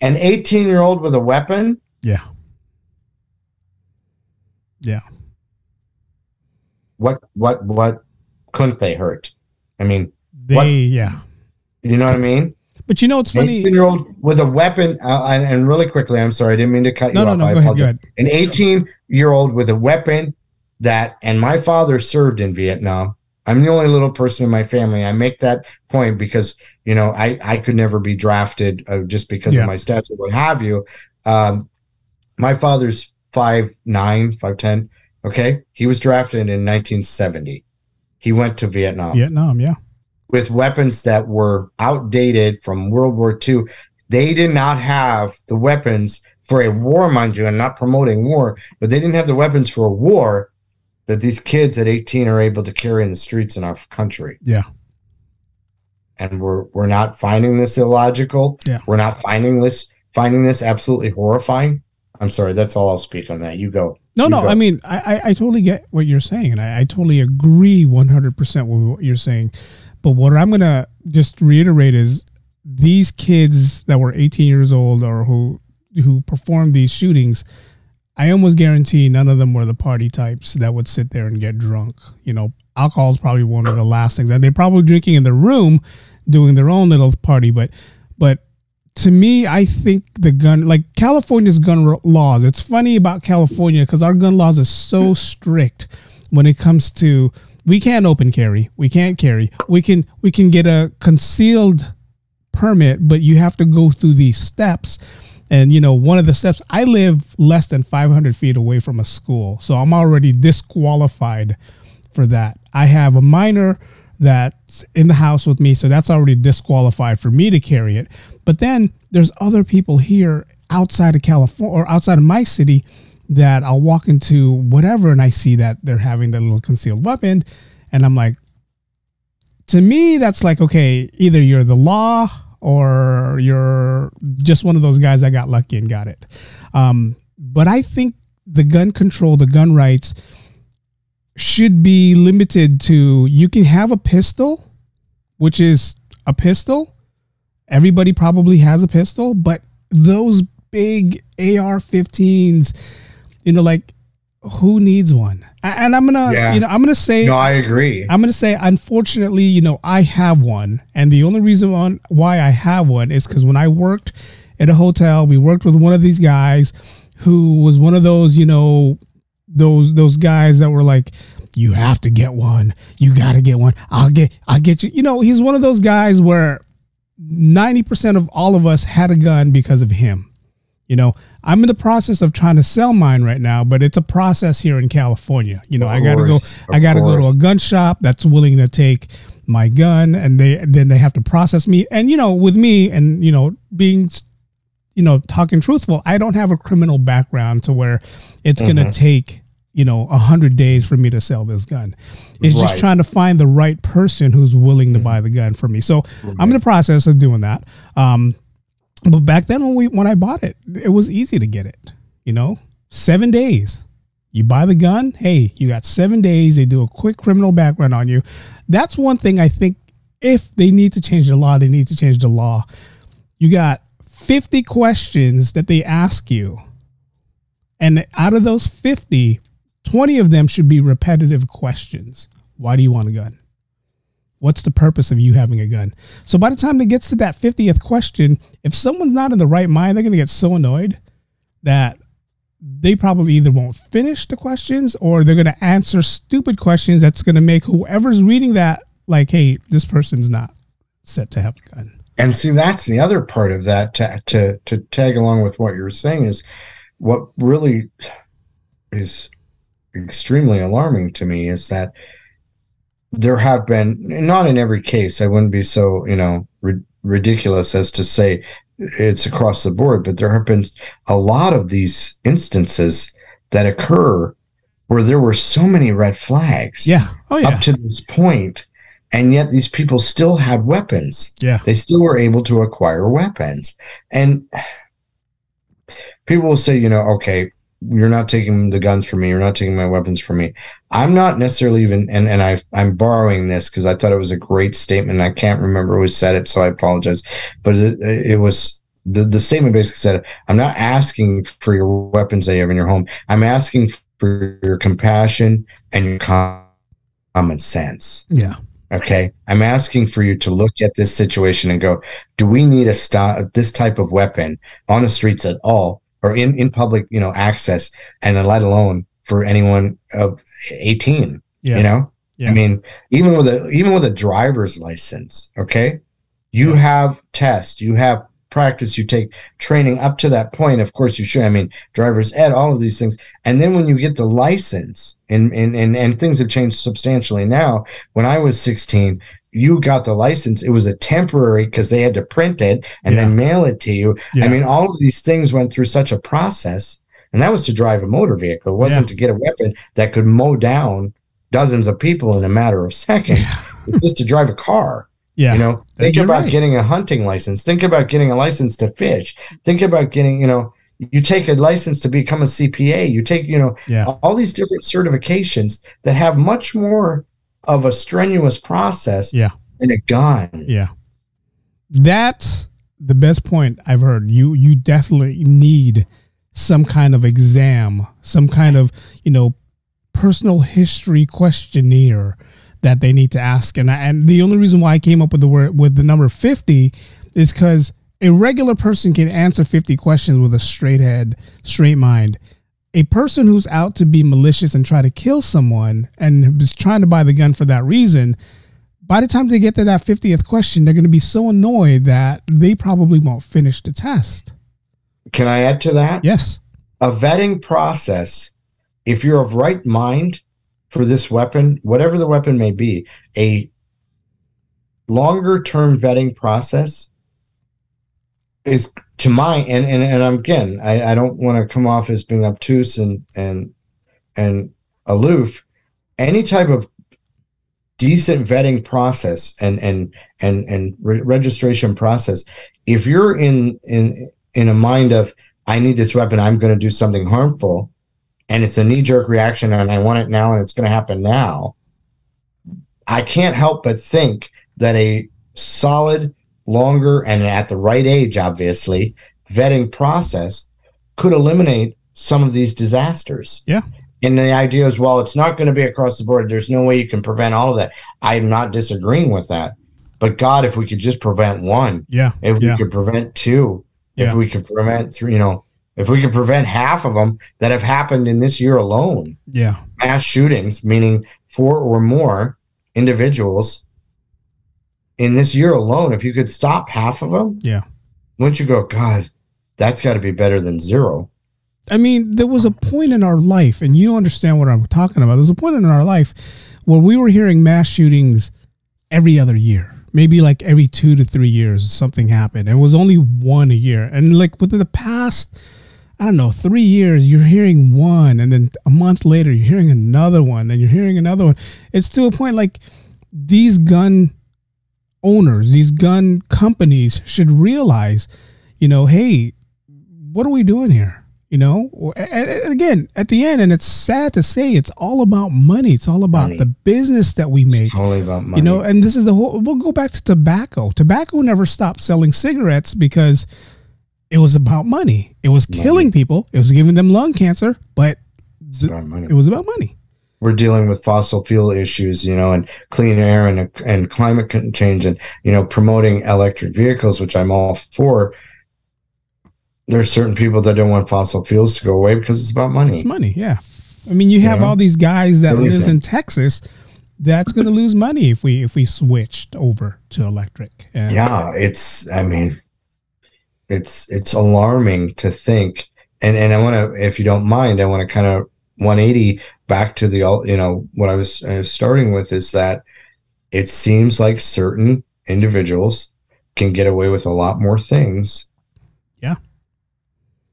An 18 year old with a weapon. Yeah. Yeah. What, what, what couldn't they hurt? I mean, they, what, yeah. You know what I mean? But you know, it's funny. 18 year old with a weapon, uh, and, and, really quickly, I'm sorry, I didn't mean to cut you no, off. No, no, go ahead, go ahead. An 18 year old with a weapon that, and my father served in Vietnam. I'm the only little person in my family. I make that point because, you know, I, I could never be drafted uh, just because yeah. of my stats or what have you. Um, my father's five nine, five ten. Okay. He was drafted in 1970. He went to Vietnam. Vietnam, yeah with weapons that were outdated from World War II. They did not have the weapons for a war, mind you, and not promoting war, but they didn't have the weapons for a war that these kids at 18 are able to carry in the streets in our country. Yeah. And we're we're not finding this illogical. Yeah. We're not finding this finding this absolutely horrifying. I'm sorry, that's all I'll speak on that. You go. No, you no. Go. I mean, I, I, totally get what you're saying, and I, I totally agree 100 percent with what you're saying. But what I'm gonna just reiterate is these kids that were 18 years old or who who performed these shootings, I almost guarantee none of them were the party types that would sit there and get drunk. You know, alcohol is probably one of the last things, and they're probably drinking in their room, doing their own little party. But, but to me, I think the gun, like California's gun laws, it's funny about California because our gun laws are so strict when it comes to we can't open carry. We can't carry. We can we can get a concealed permit, but you have to go through these steps. And you know, one of the steps I live less than 500 feet away from a school, so I'm already disqualified for that. I have a minor that's in the house with me, so that's already disqualified for me to carry it. But then there's other people here outside of California or outside of my city that I'll walk into whatever and I see that they're having the little concealed weapon, and I'm like, to me, that's like, okay, either you're the law or you're just one of those guys that got lucky and got it. Um, but I think the gun control, the gun rights should be limited to you can have a pistol, which is a pistol. Everybody probably has a pistol, but those big AR 15s you know, like who needs one? And I'm gonna, yeah. you know, I'm gonna say, no, I agree. I'm gonna say, unfortunately, you know, I have one, and the only reason on why I have one is because when I worked at a hotel, we worked with one of these guys who was one of those, you know, those those guys that were like, you have to get one, you got to get one. I'll get, I'll get you. You know, he's one of those guys where ninety percent of all of us had a gun because of him. You know, I'm in the process of trying to sell mine right now, but it's a process here in California. You know, of I got to go. I got to go to a gun shop that's willing to take my gun, and they then they have to process me. And you know, with me, and you know, being, you know, talking truthful, I don't have a criminal background to where it's mm-hmm. going to take you know a hundred days for me to sell this gun. It's right. just trying to find the right person who's willing to mm-hmm. buy the gun for me. So right. I'm in the process of doing that. Um, but back then when we when I bought it, it was easy to get it. You know, seven days. You buy the gun, hey, you got seven days. They do a quick criminal background on you. That's one thing I think if they need to change the law, they need to change the law. You got 50 questions that they ask you. And out of those 50, 20 of them should be repetitive questions. Why do you want a gun? What's the purpose of you having a gun? So by the time it gets to that 50th question, if someone's not in the right mind, they're going to get so annoyed that they probably either won't finish the questions or they're going to answer stupid questions that's going to make whoever's reading that like, hey, this person's not set to have a gun. And see, that's the other part of that to, to, to tag along with what you're saying is what really is extremely alarming to me is that there have been, not in every case, I wouldn't be so, you know, ri- ridiculous as to say it's across the board, but there have been a lot of these instances that occur where there were so many red flags Yeah. Oh yeah. up to this point, and yet these people still had weapons. yeah. They still were able to acquire weapons. And people will say, you know, okay, you're not taking the guns from me, you're not taking my weapons from me. I'm not necessarily even and, and I I'm borrowing this because I thought it was a great statement. I can't remember who said it, so I apologize. But it, it was the, the statement basically said, I'm not asking for your weapons that you have in your home. I'm asking for your compassion and your common sense. Yeah. Okay. I'm asking for you to look at this situation and go, do we need a stop this type of weapon on the streets at all or in, in public, you know, access and then let alone for anyone of 18, Yeah. you know? Yeah. I mean, even with a even with a driver's license, okay? You Yeah. have tests, you have practice, you take training up to that point. Of course you should. I mean, driver's ed, all of these things. And then when you get the license and and and, and things have changed substantially now. When I was 16, you got the license. It was a temporary because they had to print it and then mail it to you. Yeah. I mean, all of these things went through such a process. And that was to drive a motor vehicle. It wasn't to get a weapon that could mow down dozens of people in a matter of seconds. It's just to drive a car. Yeah. You know, think You're about right. getting a hunting license. Think about getting a license to fish. Think about getting, you know, you take a license to become a CPA. You take, you know, Yeah. all these different certifications that have much more of a strenuous process Yeah. than a gun. Yeah. That's the best point I've heard. You you definitely need some kind of exam, some kind of, you know, personal history questionnaire that they need to ask. And I, and the only reason why I came up with the word with the number 50 is cuz a regular person can answer 50 questions with a straight head, straight mind. A person who's out to be malicious and try to kill someone and is trying to buy the gun for that reason, by the time they get to that 50th question, they're going to be so annoyed that they probably won't finish the test. Can I add to that? Yes. A vetting process, if you're of right mind for this weapon, whatever the weapon may be, a longer term vetting process is to my and and, and I'm, again I, I don't want to come off as being obtuse and and and aloof any type of decent vetting process and and and and re- registration process if you're in in in a mind of i need this weapon i'm going to do something harmful and it's a knee jerk reaction and i want it now and it's going to happen now i can't help but think that a solid longer and at the right age obviously vetting process could eliminate some of these disasters Yeah. and the idea is well it's not going to be across the board there's no way you can prevent all of that i'm not disagreeing with that but god if we could just prevent one Yeah. if Yeah. we could prevent two Yeah. if we could prevent three you know if we could prevent half of them that have happened in this year alone Yeah. mass shootings meaning four or more individuals in this year alone if you could stop half of them Yeah. wouldn't you go god that's got to be better than zero I mean, there was a point in our life, and you understand what I'm talking about. There was a point in our life where we were hearing mass shootings every other year, maybe like every two to three years, something happened. It was only one a year. And like within the past, I don't know, three years, you're hearing one, and then a month later, you're hearing another one, then you're hearing another one. It's to a point like these gun owners, these gun companies should realize, you know, hey, what are we doing here? You know, A- a- again, at the end, and it's sad to say, it's all about money. It's all about Money. the business that we make. it's totally about money You know, and this is the whole. We'll go back to tobacco. Tobacco never stopped selling cigarettes because it was about money. It was Money. killing people. It was giving them lung cancer, but th- it was about money. we're dealing with fossil fuel issues, you know, and clean air and and climate change, and you know, promoting electric vehicles, which I'm all for. There's certain people that don't want fossil fuels to go away because it's about money. It's money. Yeah. I mean, you have all these guys that lives in Texas that's going to lose money if we if we switched over to electric. And yeah, it's. I mean, it's it's alarming to think. And and I want to, if you don't mind, I want to kind of 180 back to the you know what I was, I was starting with is that it seems like certain individuals can get away with a lot more things.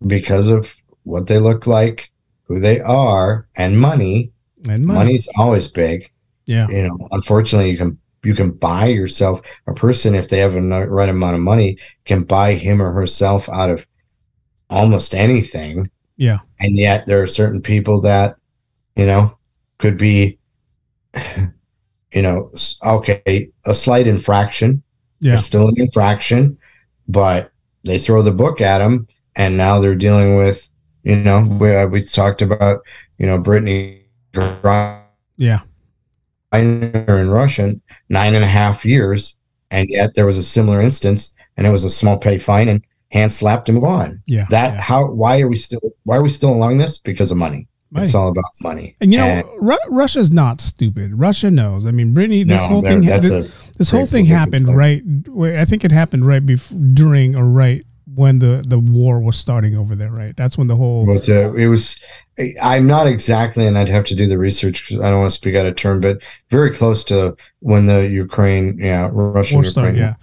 Because of what they look like, who they are, and money. And money. money's always big. Yeah. You know, unfortunately, you can you can buy yourself a person if they have a right amount of money can buy him or herself out of almost anything. Yeah. And yet there are certain people that, you know, could be, you know, okay, a slight infraction. Yeah. It's still an infraction, but they throw the book at them and now they're dealing with, you know, we, uh, we talked about, you know, Brittney. Yeah in Russian nine and a half years, and yet there was a similar instance, and it was a small pay fine and hand slapped and gone. Yeah. That yeah. how why are we still why are we still along this? Because of money. It's all about money. And you know, Ru- Russia's not stupid. Russia knows. I mean, Brittney, this no, whole thing, this, this whole thing happened right. I think it happened right before, during, or right when the the war was starting over there. Right. That's when the whole. But uh, it was I'm not exactly, and I'd have to do the research because I don't want to speak out of turn, but very close to when the Ukraine, yeah, Russia, Ukraine, start, yeah.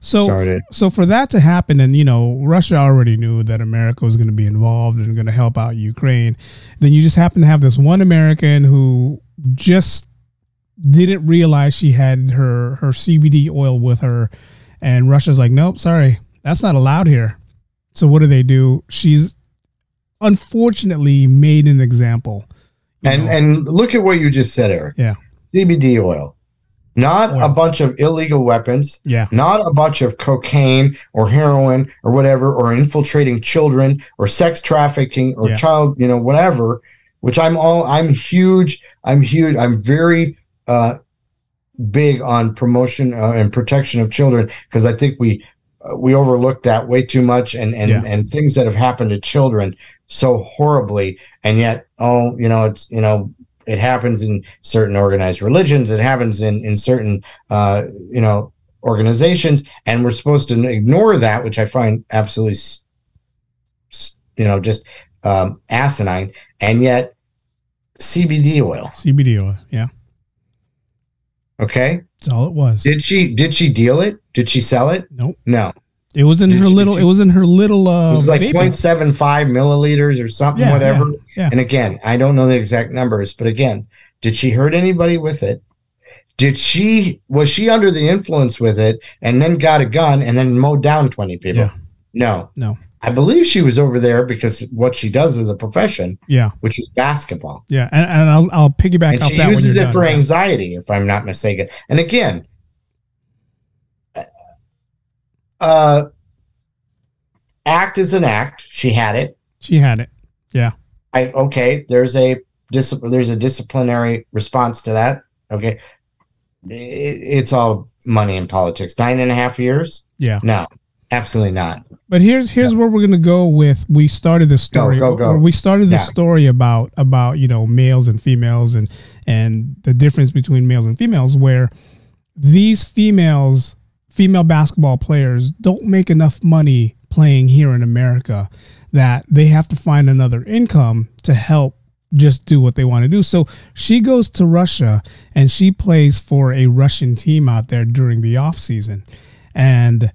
So, started. so for that to happen, and you know, Russia already knew that America was going to be involved and going to help out Ukraine. Then you just happen to have this one American who just didn't realize she had her her CBD oil with her, and Russia's like, nope, sorry, that's not allowed here. So what do they do? She's unfortunately made an example. And know? and look at what you just said, Eric. Yeah. CBD oil. Not oil. a bunch of illegal weapons. Yeah. Not a bunch of cocaine or heroin or whatever, or infiltrating children or sex trafficking or yeah. child, you know, whatever. Which I'm all I'm huge. I'm huge. I'm very uh big on promotion uh, and protection of children because I think we uh, we overlook that way too much and and yeah. and things that have happened to children so horribly. And yet oh you know it's you know it happens in certain organized religions. It happens in in certain uh you know organizations. And we're supposed to ignore that which i find absolutely you know just um asinine. And yet cbd oil. Cbd oil yeah okay that's all it was did she did she deal it did she sell it nope no it was in Did her little. It was in her little. Uh, it was like 0.75 milliliters or something, yeah, whatever. Yeah, yeah. And again, I don't know the exact numbers, but again, did she hurt anybody with it? Did she was she under the influence with it and then got a gun and then mowed down 20 people? No. No. I believe she was over there because what she does is a profession. Yeah. Which is basketball. Yeah. And, and I'll, I'll piggyback and off she that. She uses it done, for anxiety, if I'm not mistaken. And again, uh, act is an act. She had it. She had it. Yeah. I okay. There's a discipline. There's a disciplinary response to that. Okay. It, it's all money and politics. Nine and a half years. Yeah. No, absolutely not. But here's here's where we're gonna go with. We started the story. Go, go, go. We started the yeah. story about about you know males and females and and the difference between males and females. Where these females female basketball players don't make enough money playing here in America that they have to find another income to help just do what they want to do. So she goes to Russia and she plays for a Russian team out there during the off season. And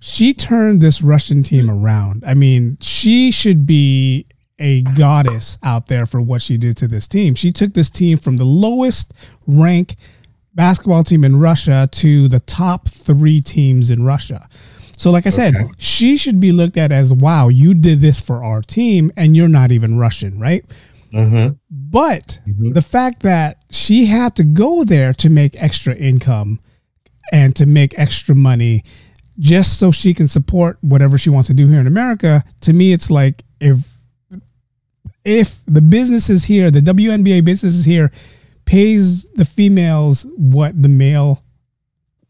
she turned this Russian team around. I mean, she should be a goddess out there for what she did to this team. She took this team from the lowest rank basketball team in Russia to the top three teams in Russia. So, like I said, okay. she should be looked at as, wow, you did this for our team and you're not even Russian, right? Mm-hmm. But mm-hmm. the fact that she had to go there to make extra income and to make extra money just so she can support whatever she wants to do here in America, to me, it's like if if the businesses here, the WNBA businesses here, pays the females what the male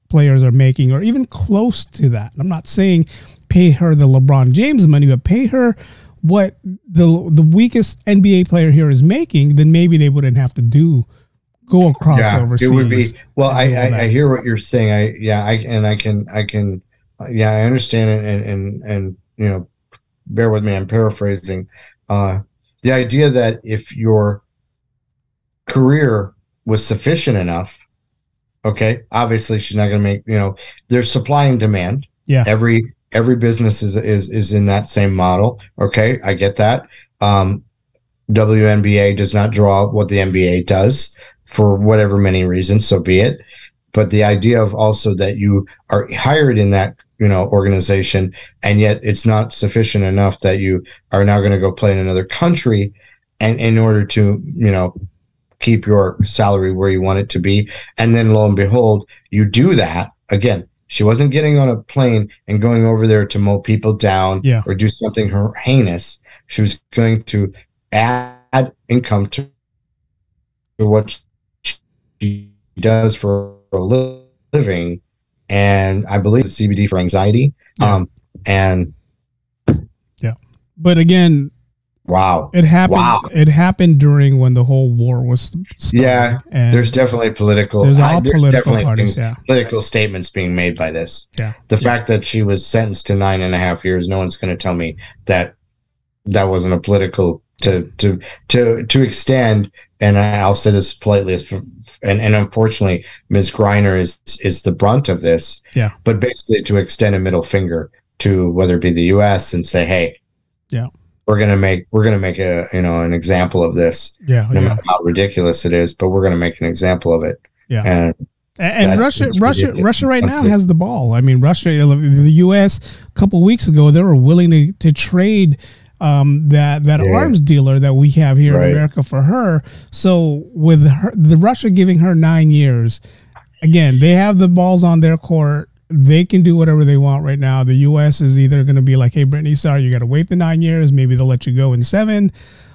players are making, or even close to that. I'm not saying pay her the LeBron James money, but pay her what the the weakest NBA player here is making, then maybe they wouldn't have to do go across yeah, overseas. it would be. Well, I, and do all I, I hear what you're saying. I yeah, I and I can I can yeah, I understand it, and and and you know, bear with me. I'm paraphrasing. Uh, the idea that if your career was sufficient enough, okay, obviously she's not going to make. You know, there's supply and demand. Yeah. Every every business is is is in that same model. Okay, I get that. Um, WNBA does not draw what the NBA does for whatever many reasons, so be it. But the idea of also that you are hired in that you know organization, and yet it's not sufficient enough that you are now going to go play in another country, and in order to you know keep your salary where you want it to be, and then lo and behold, you do that again. She wasn't getting on a plane and going over there to mow people down Yeah. or do something heinous. She was going to add income to to what she does for a living, and I believe it's CBD for anxiety. Yeah. Um, and yeah, But again, wow, it happened. Wow. It happened during when the whole war was. Yeah, and there's definitely political. there's I- all there's political definitely parties. Yeah, political statements being made by this. Yeah. The Yeah. fact that she was sentenced to nine and a half years, no one's going to tell me that that wasn't a political to to to to extend. And I'll say this politely, as- and and unfortunately, Ms. Griner is is the brunt of this. Yeah. But basically, to extend a middle finger to whether it be the U.S. and say, hey, Yeah. we're gonna make we're gonna make a you know an example of this, yeah, no yeah. matter how ridiculous it is, but we're gonna make an example of it. Yeah. And And, and Russia, Russia, ridiculous. Russia right now has the ball. I mean, Russia, the U.S. a couple weeks ago they were willing to, to trade um, that that Yeah. arms dealer that we have here Right. in America for her. So with her, the Russia giving her nine years, again, they have the balls on their court. They can do whatever they want right now. The U.S. is either going to be like, "Hey, Brittney, sorry, you got to wait the nine years. Maybe they'll let you go in seven,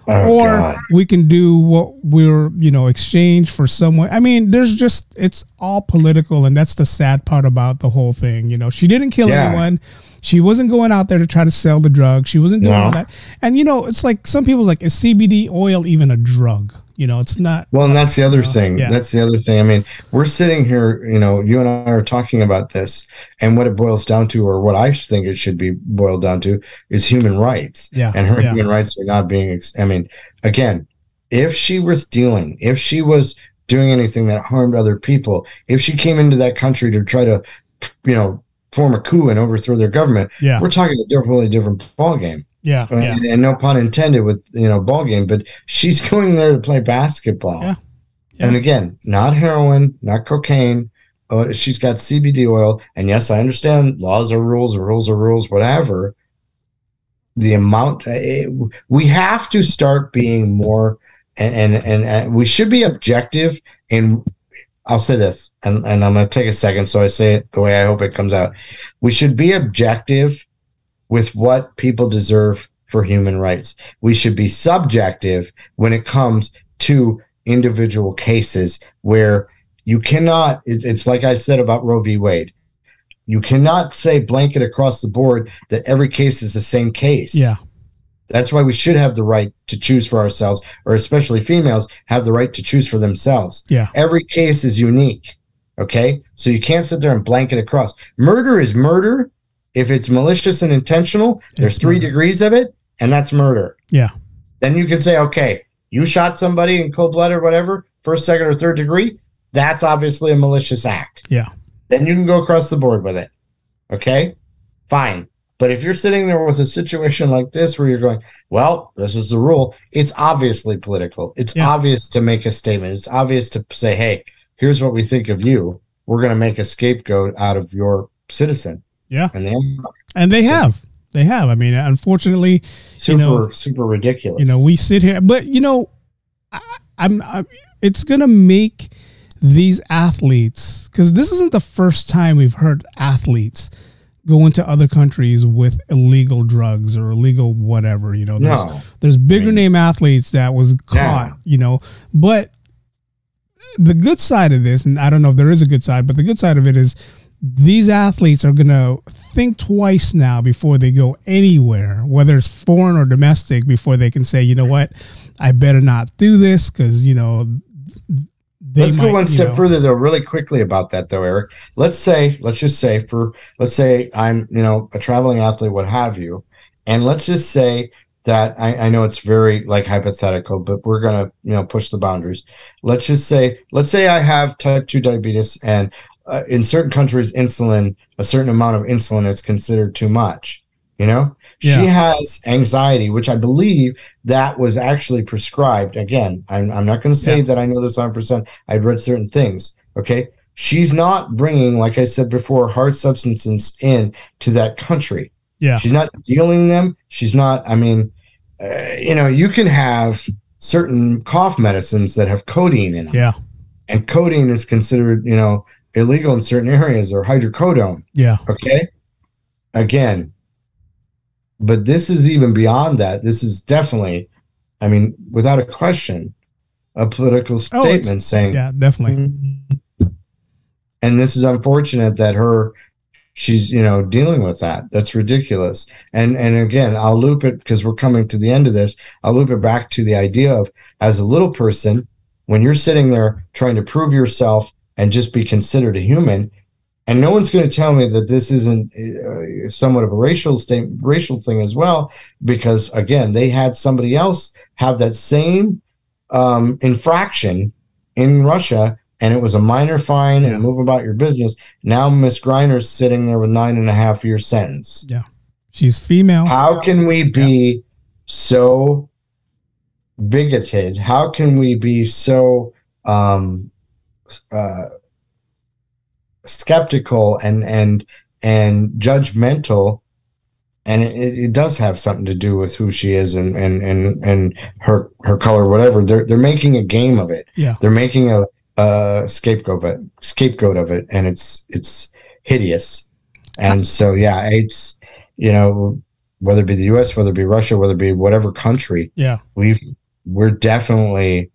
oh or God. we can do what we're you know exchange for someone i mean there's just it's all political and that's the sad part about the whole thing you know she didn't kill Yeah. anyone she wasn't going out there to try to sell the drug she wasn't doing No. all that and you know it's like some people's like is cbd oil even a drug you know it's not Well, and that's the other Uh, thing. yeah. That's the other thing. I mean, we're sitting here, you know, you and I are talking about this, and what it boils down to, or what I think it should be boiled down to, is human rights. yeah And her yeah, human rights are not being, ex- I mean, again, if she was dealing, if she was doing anything that harmed other people, if she came into that country to try to, you know, form a coup and overthrow their government, yeah we're talking a totally different ballgame. yeah yeah And, and no pun intended with you know ball game, but she's going there to play basketball. Yeah. Yeah. And again, not heroin, not cocaine. Uh, she's got CBD oil, and yes, I understand laws are rules, rules are rules, whatever. The amount eh, we have to start being more, and and and, and we should be objective. And I'll say this, and and I'm going to take a second, so I say it the way I hope it comes out. We should be objective with what people deserve for human rights. We should be subjective when it comes to individual cases where you cannot, it's, it's like I said about Roe v. Wade. You cannot say blanket across the board that every case is the same case. yeah That's why we should have the right to choose for ourselves, or especially females have the right to choose for themselves. Yeah. Every case is unique. Okay. So you can't sit there and blanket across. Murder is murder. If it's malicious and intentional, there's It's three murder. degrees of it, and that's murder. Yeah. Then you can say, okay, you shot somebody in cold blood or whatever, first, second, or third degree. That's obviously a malicious act. Yeah. Then you can go across the board with it. Okay. Fine. But if you're sitting there with a situation like this where you're going, well, this is the rule, it's obviously political. It's Yeah. obvious to make a statement. It's obvious to say, hey, here's what we think of you. We're going to make a scapegoat out of your citizen. Yeah. And then and they So- have they have i mean unfortunately super, know, super ridiculous. you know we sit here but you know I, I'm, i it's gonna make these athletes because this isn't the first time we've heard athletes go into other countries with illegal drugs or illegal whatever you know there's, no. there's bigger mean- name athletes that was caught Yeah. you know but the good side of this and i don't know if there is a good side but the good side of it is these athletes are going to think twice now before they go anywhere whether it's foreign or domestic before they can say you know what i better not do this because you know let's might, go one step know, further though, really quickly about that though, Eric. Let's say, let's just say for let's say I'm, you know, a traveling athlete, what have you, and let's just say that I, I know it's very like hypothetical, but we're gonna, you know, push the boundaries. Let's just say, let's say I have type two diabetes, and uh, in certain countries, insulin, a certain amount of insulin is considered too much. You know, yeah. She has anxiety, which I believe that was actually prescribed. Again, I'm, I'm not going to say yeah. that I know this 100%. I've read certain things. Okay. She's not bringing, like I said before, hard substances in to that country. Yeah. She's not dealing them. She's not, I mean, uh, you know, you can have certain cough medicines that have codeine in them. Yeah. And codeine is considered, you know, illegal in certain areas or hydrocodone. Yeah. Okay. Again, but this is even beyond that. This is definitely, I mean, without a question, a political oh, statement oh, saying, yeah, definitely. Mm-hmm. And this is unfortunate that her, she's you know dealing with that. That's ridiculous. And and again, I'll loop it because we're coming to the end of this. I'll loop it back to the idea of as a little person, when you're sitting there trying to prove yourself and just be considered a human, and no one's going to tell me that this isn't uh, somewhat of a racial state, racial thing as well, because again, they had somebody else have that same um, infraction in Russia, and it was a minor fine yeah. and move about your business. Now Miss Griner's sitting there with nine and a half year sentence. Yeah, she's female. How can we be yeah. so bigoted? How can we be so um, uh, skeptical and and and judgmental. And it, it does have something to do with who she is and and and, and her her color whatever. They're they're making a game of it. Yeah. They're making a, a scapegoat of it scapegoat of it. And it's it's hideous. And so yeah it's you know whether it be the us whether it be russia whether it be whatever country yeah. we've we're definitely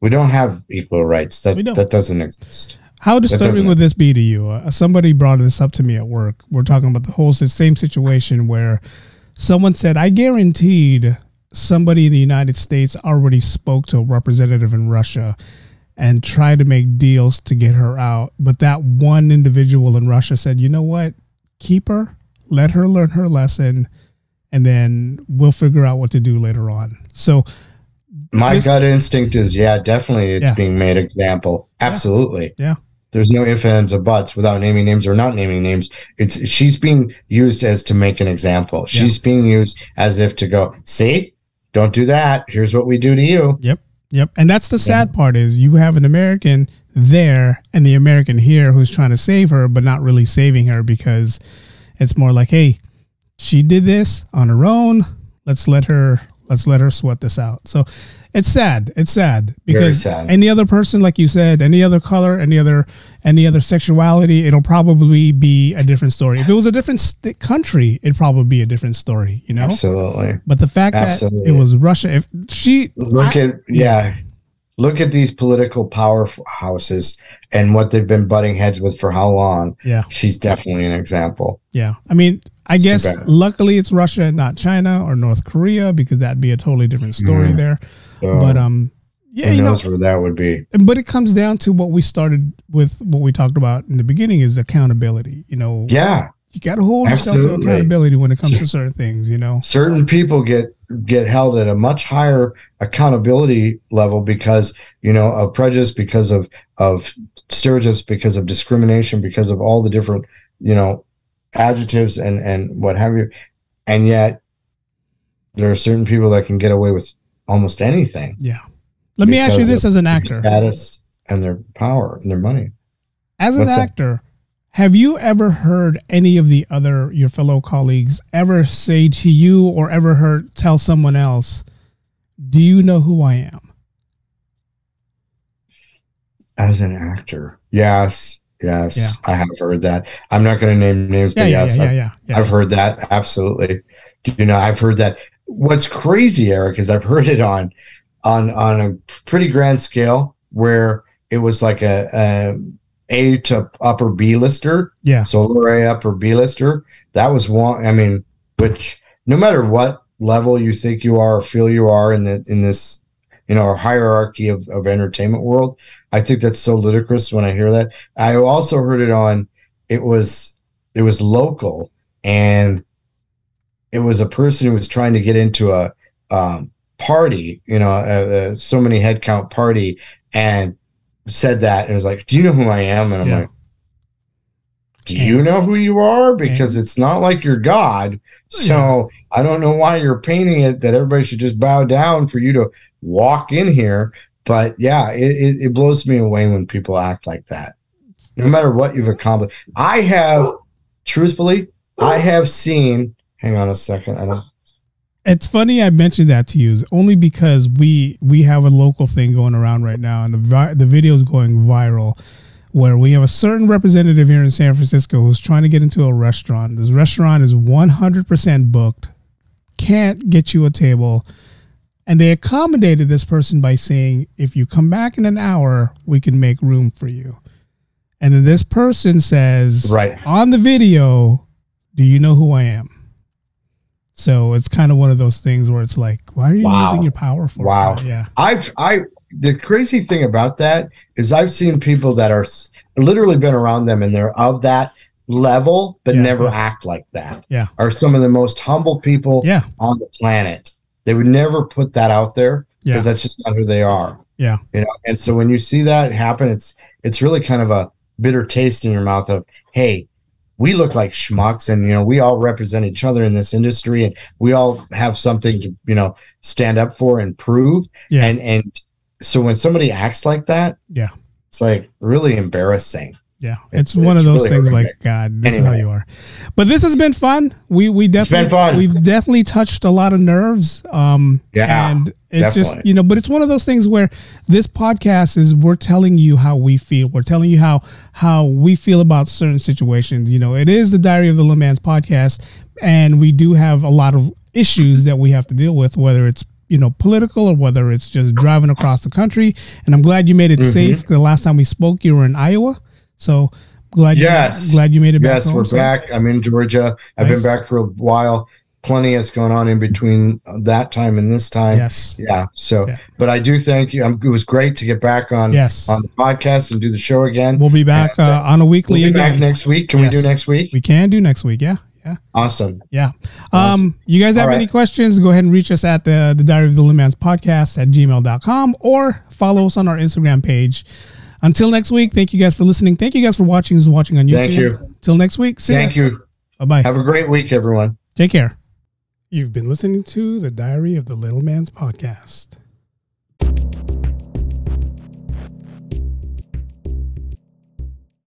we don't have equal rights. That that doesn't exist how disturbing would this be to you? Uh, somebody brought this up to me at work. We're talking about the whole same situation where someone said, I guaranteed somebody in the United States already spoke to a representative in Russia and tried to make deals to get her out. But that one individual in Russia said, you know what? Keep her, let her learn her lesson, and then we'll figure out what to do later on. So, my gut instinct is, yeah, definitely it's yeah. being made example. Absolutely. Yeah. There's no ifs, ands, or buts without naming names or not naming names. It's she's being used as to make an example. Yeah. She's being used as if to go, see, don't do that. Here's what we do to you. Yep. Yep. And that's the sad yeah. part is you have an American there and the American here who's trying to save her, but not really saving her because it's more like, hey, she did this on her own. Let's let her let's let her sweat this out. So it's sad. It's sad because sad. any other person, like you said, any other color, any other any other sexuality, it'll probably be a different story. If it was a different st- country, it'd probably be a different story. You know, absolutely. But the fact absolutely. that it was Russia, if she look I, at yeah, look at these political powerhouses and what they've been butting heads with for how long. Yeah, she's definitely an example. Yeah, I mean, I it's guess luckily it's Russia, not China or North Korea, because that'd be a totally different story mm. there. So but um, yeah, who knows know, where that would be. But it comes down to what we started with, what we talked about in the beginning is accountability. You know, yeah, you got to hold Absolutely. yourself to accountability when it comes to certain things. You know, certain people get get held at a much higher accountability level because you know of prejudice, because of of stereotypes, because of discrimination, because of all the different you know adjectives and and what have you, and yet there are certain people that can get away with almost anything. Yeah. Let me ask you this as an actor. Status and their power and their money. As an What's actor, that? have you ever heard any of the other your fellow colleagues ever say to you or ever heard tell someone else, "Do you know who I am?" As an actor, yes, yes, yeah. I have heard that. I'm not going to name names, yeah, but yeah, yes, yeah, yeah, yeah, I've heard that absolutely. You know, I've heard that what's crazy, Eric, is I've heard it on on on a pretty grand scale where it was like a, a A to upper B lister. Yeah. So lower A, upper B lister. That was one. I mean, which no matter what level you think you are or feel you are in the in this you know, our hierarchy of, of entertainment world. I think that's so ludicrous when I hear that. I also heard it on, it was, it was local and it was a person who was trying to get into a, um, party, you know, a, a so many head count party and said that and it was like, do you know who I am? And I'm Yeah. like, do you know who you are? Because it's not like you're God. So I don't know why you're painting it that everybody should just bow down for you to walk in here. But yeah, it, it blows me away when people act like that. No matter what you've accomplished. I have, truthfully, I have seen, hang on a second. I don't, It's funny I mentioned that to you only because we we have a local thing going around right now, and the vi- the video is going viral, where we have a certain representative here in San Francisco who's trying to get into a restaurant. This restaurant is one hundred percent booked, can't get you a table, and they accommodated this person by saying, if you come back in an hour, we can make room for you. And then this person says, Right. on the video, do you know who I am? So it's kind of one of those things where it's like, why are you Wow. using your power for? Wow. that? Yeah. I've I the crazy thing about that is I've seen people that are literally been around them and they're of that level but Yeah, never yeah. act like that. Yeah. Are some of the most humble people Yeah. on the planet. They would never put that out there Yeah. because that's just not who they are. Yeah. You know, and so when you see that happen, it's it's really kind of a bitter taste in your mouth of, hey, we look like schmucks and you know, we all represent each other in this industry and we all have something to, you know, stand up for and prove. Yeah. And and so when somebody acts like that, Yeah. it's like really embarrassing. Yeah. It's- It's, one of those really things like. God, this is how you are. But this has been fun. We we definitely been fun. we've definitely touched a lot of nerves. Um Yeah, and it just you know, but it's one of those things where this podcast is we're telling you how we feel. We're telling you how how we feel about certain situations. You know, it is the Diary of the Little Man's podcast, and we do have a lot of issues that we have to deal with, whether it's you know political or whether it's just driving across the country. And I'm glad you made it Mhm. safe. The last time we spoke, you were in Iowa, so glad. Yes. you, glad you made it back. Yes, home we're back. I'm in Georgia. I've Nice. been back for a while. Plenty has gone on in between that time and this time. Yes. Yeah. So, Yeah. but I do thank you. Um, it was great to get back on Yes. on the podcast and do the show again. We'll be back And, uh, on a weekly We'll be back again. next week. Can Yes. we do next week? We can do next week. Yeah. Yeah. Awesome. Yeah. Um, you guys have right. any questions? Go ahead and reach us at the, the Diary of the Limans podcast at gmail.com or follow us on our Instagram page. Until next week, thank you guys for listening. Thank you guys for watching. Who's watching on YouTube? Thank you. Till next week. See Thank you. Bye bye. Have a great week, everyone. Take care. You've been listening to the Diary of the Little Man's podcast.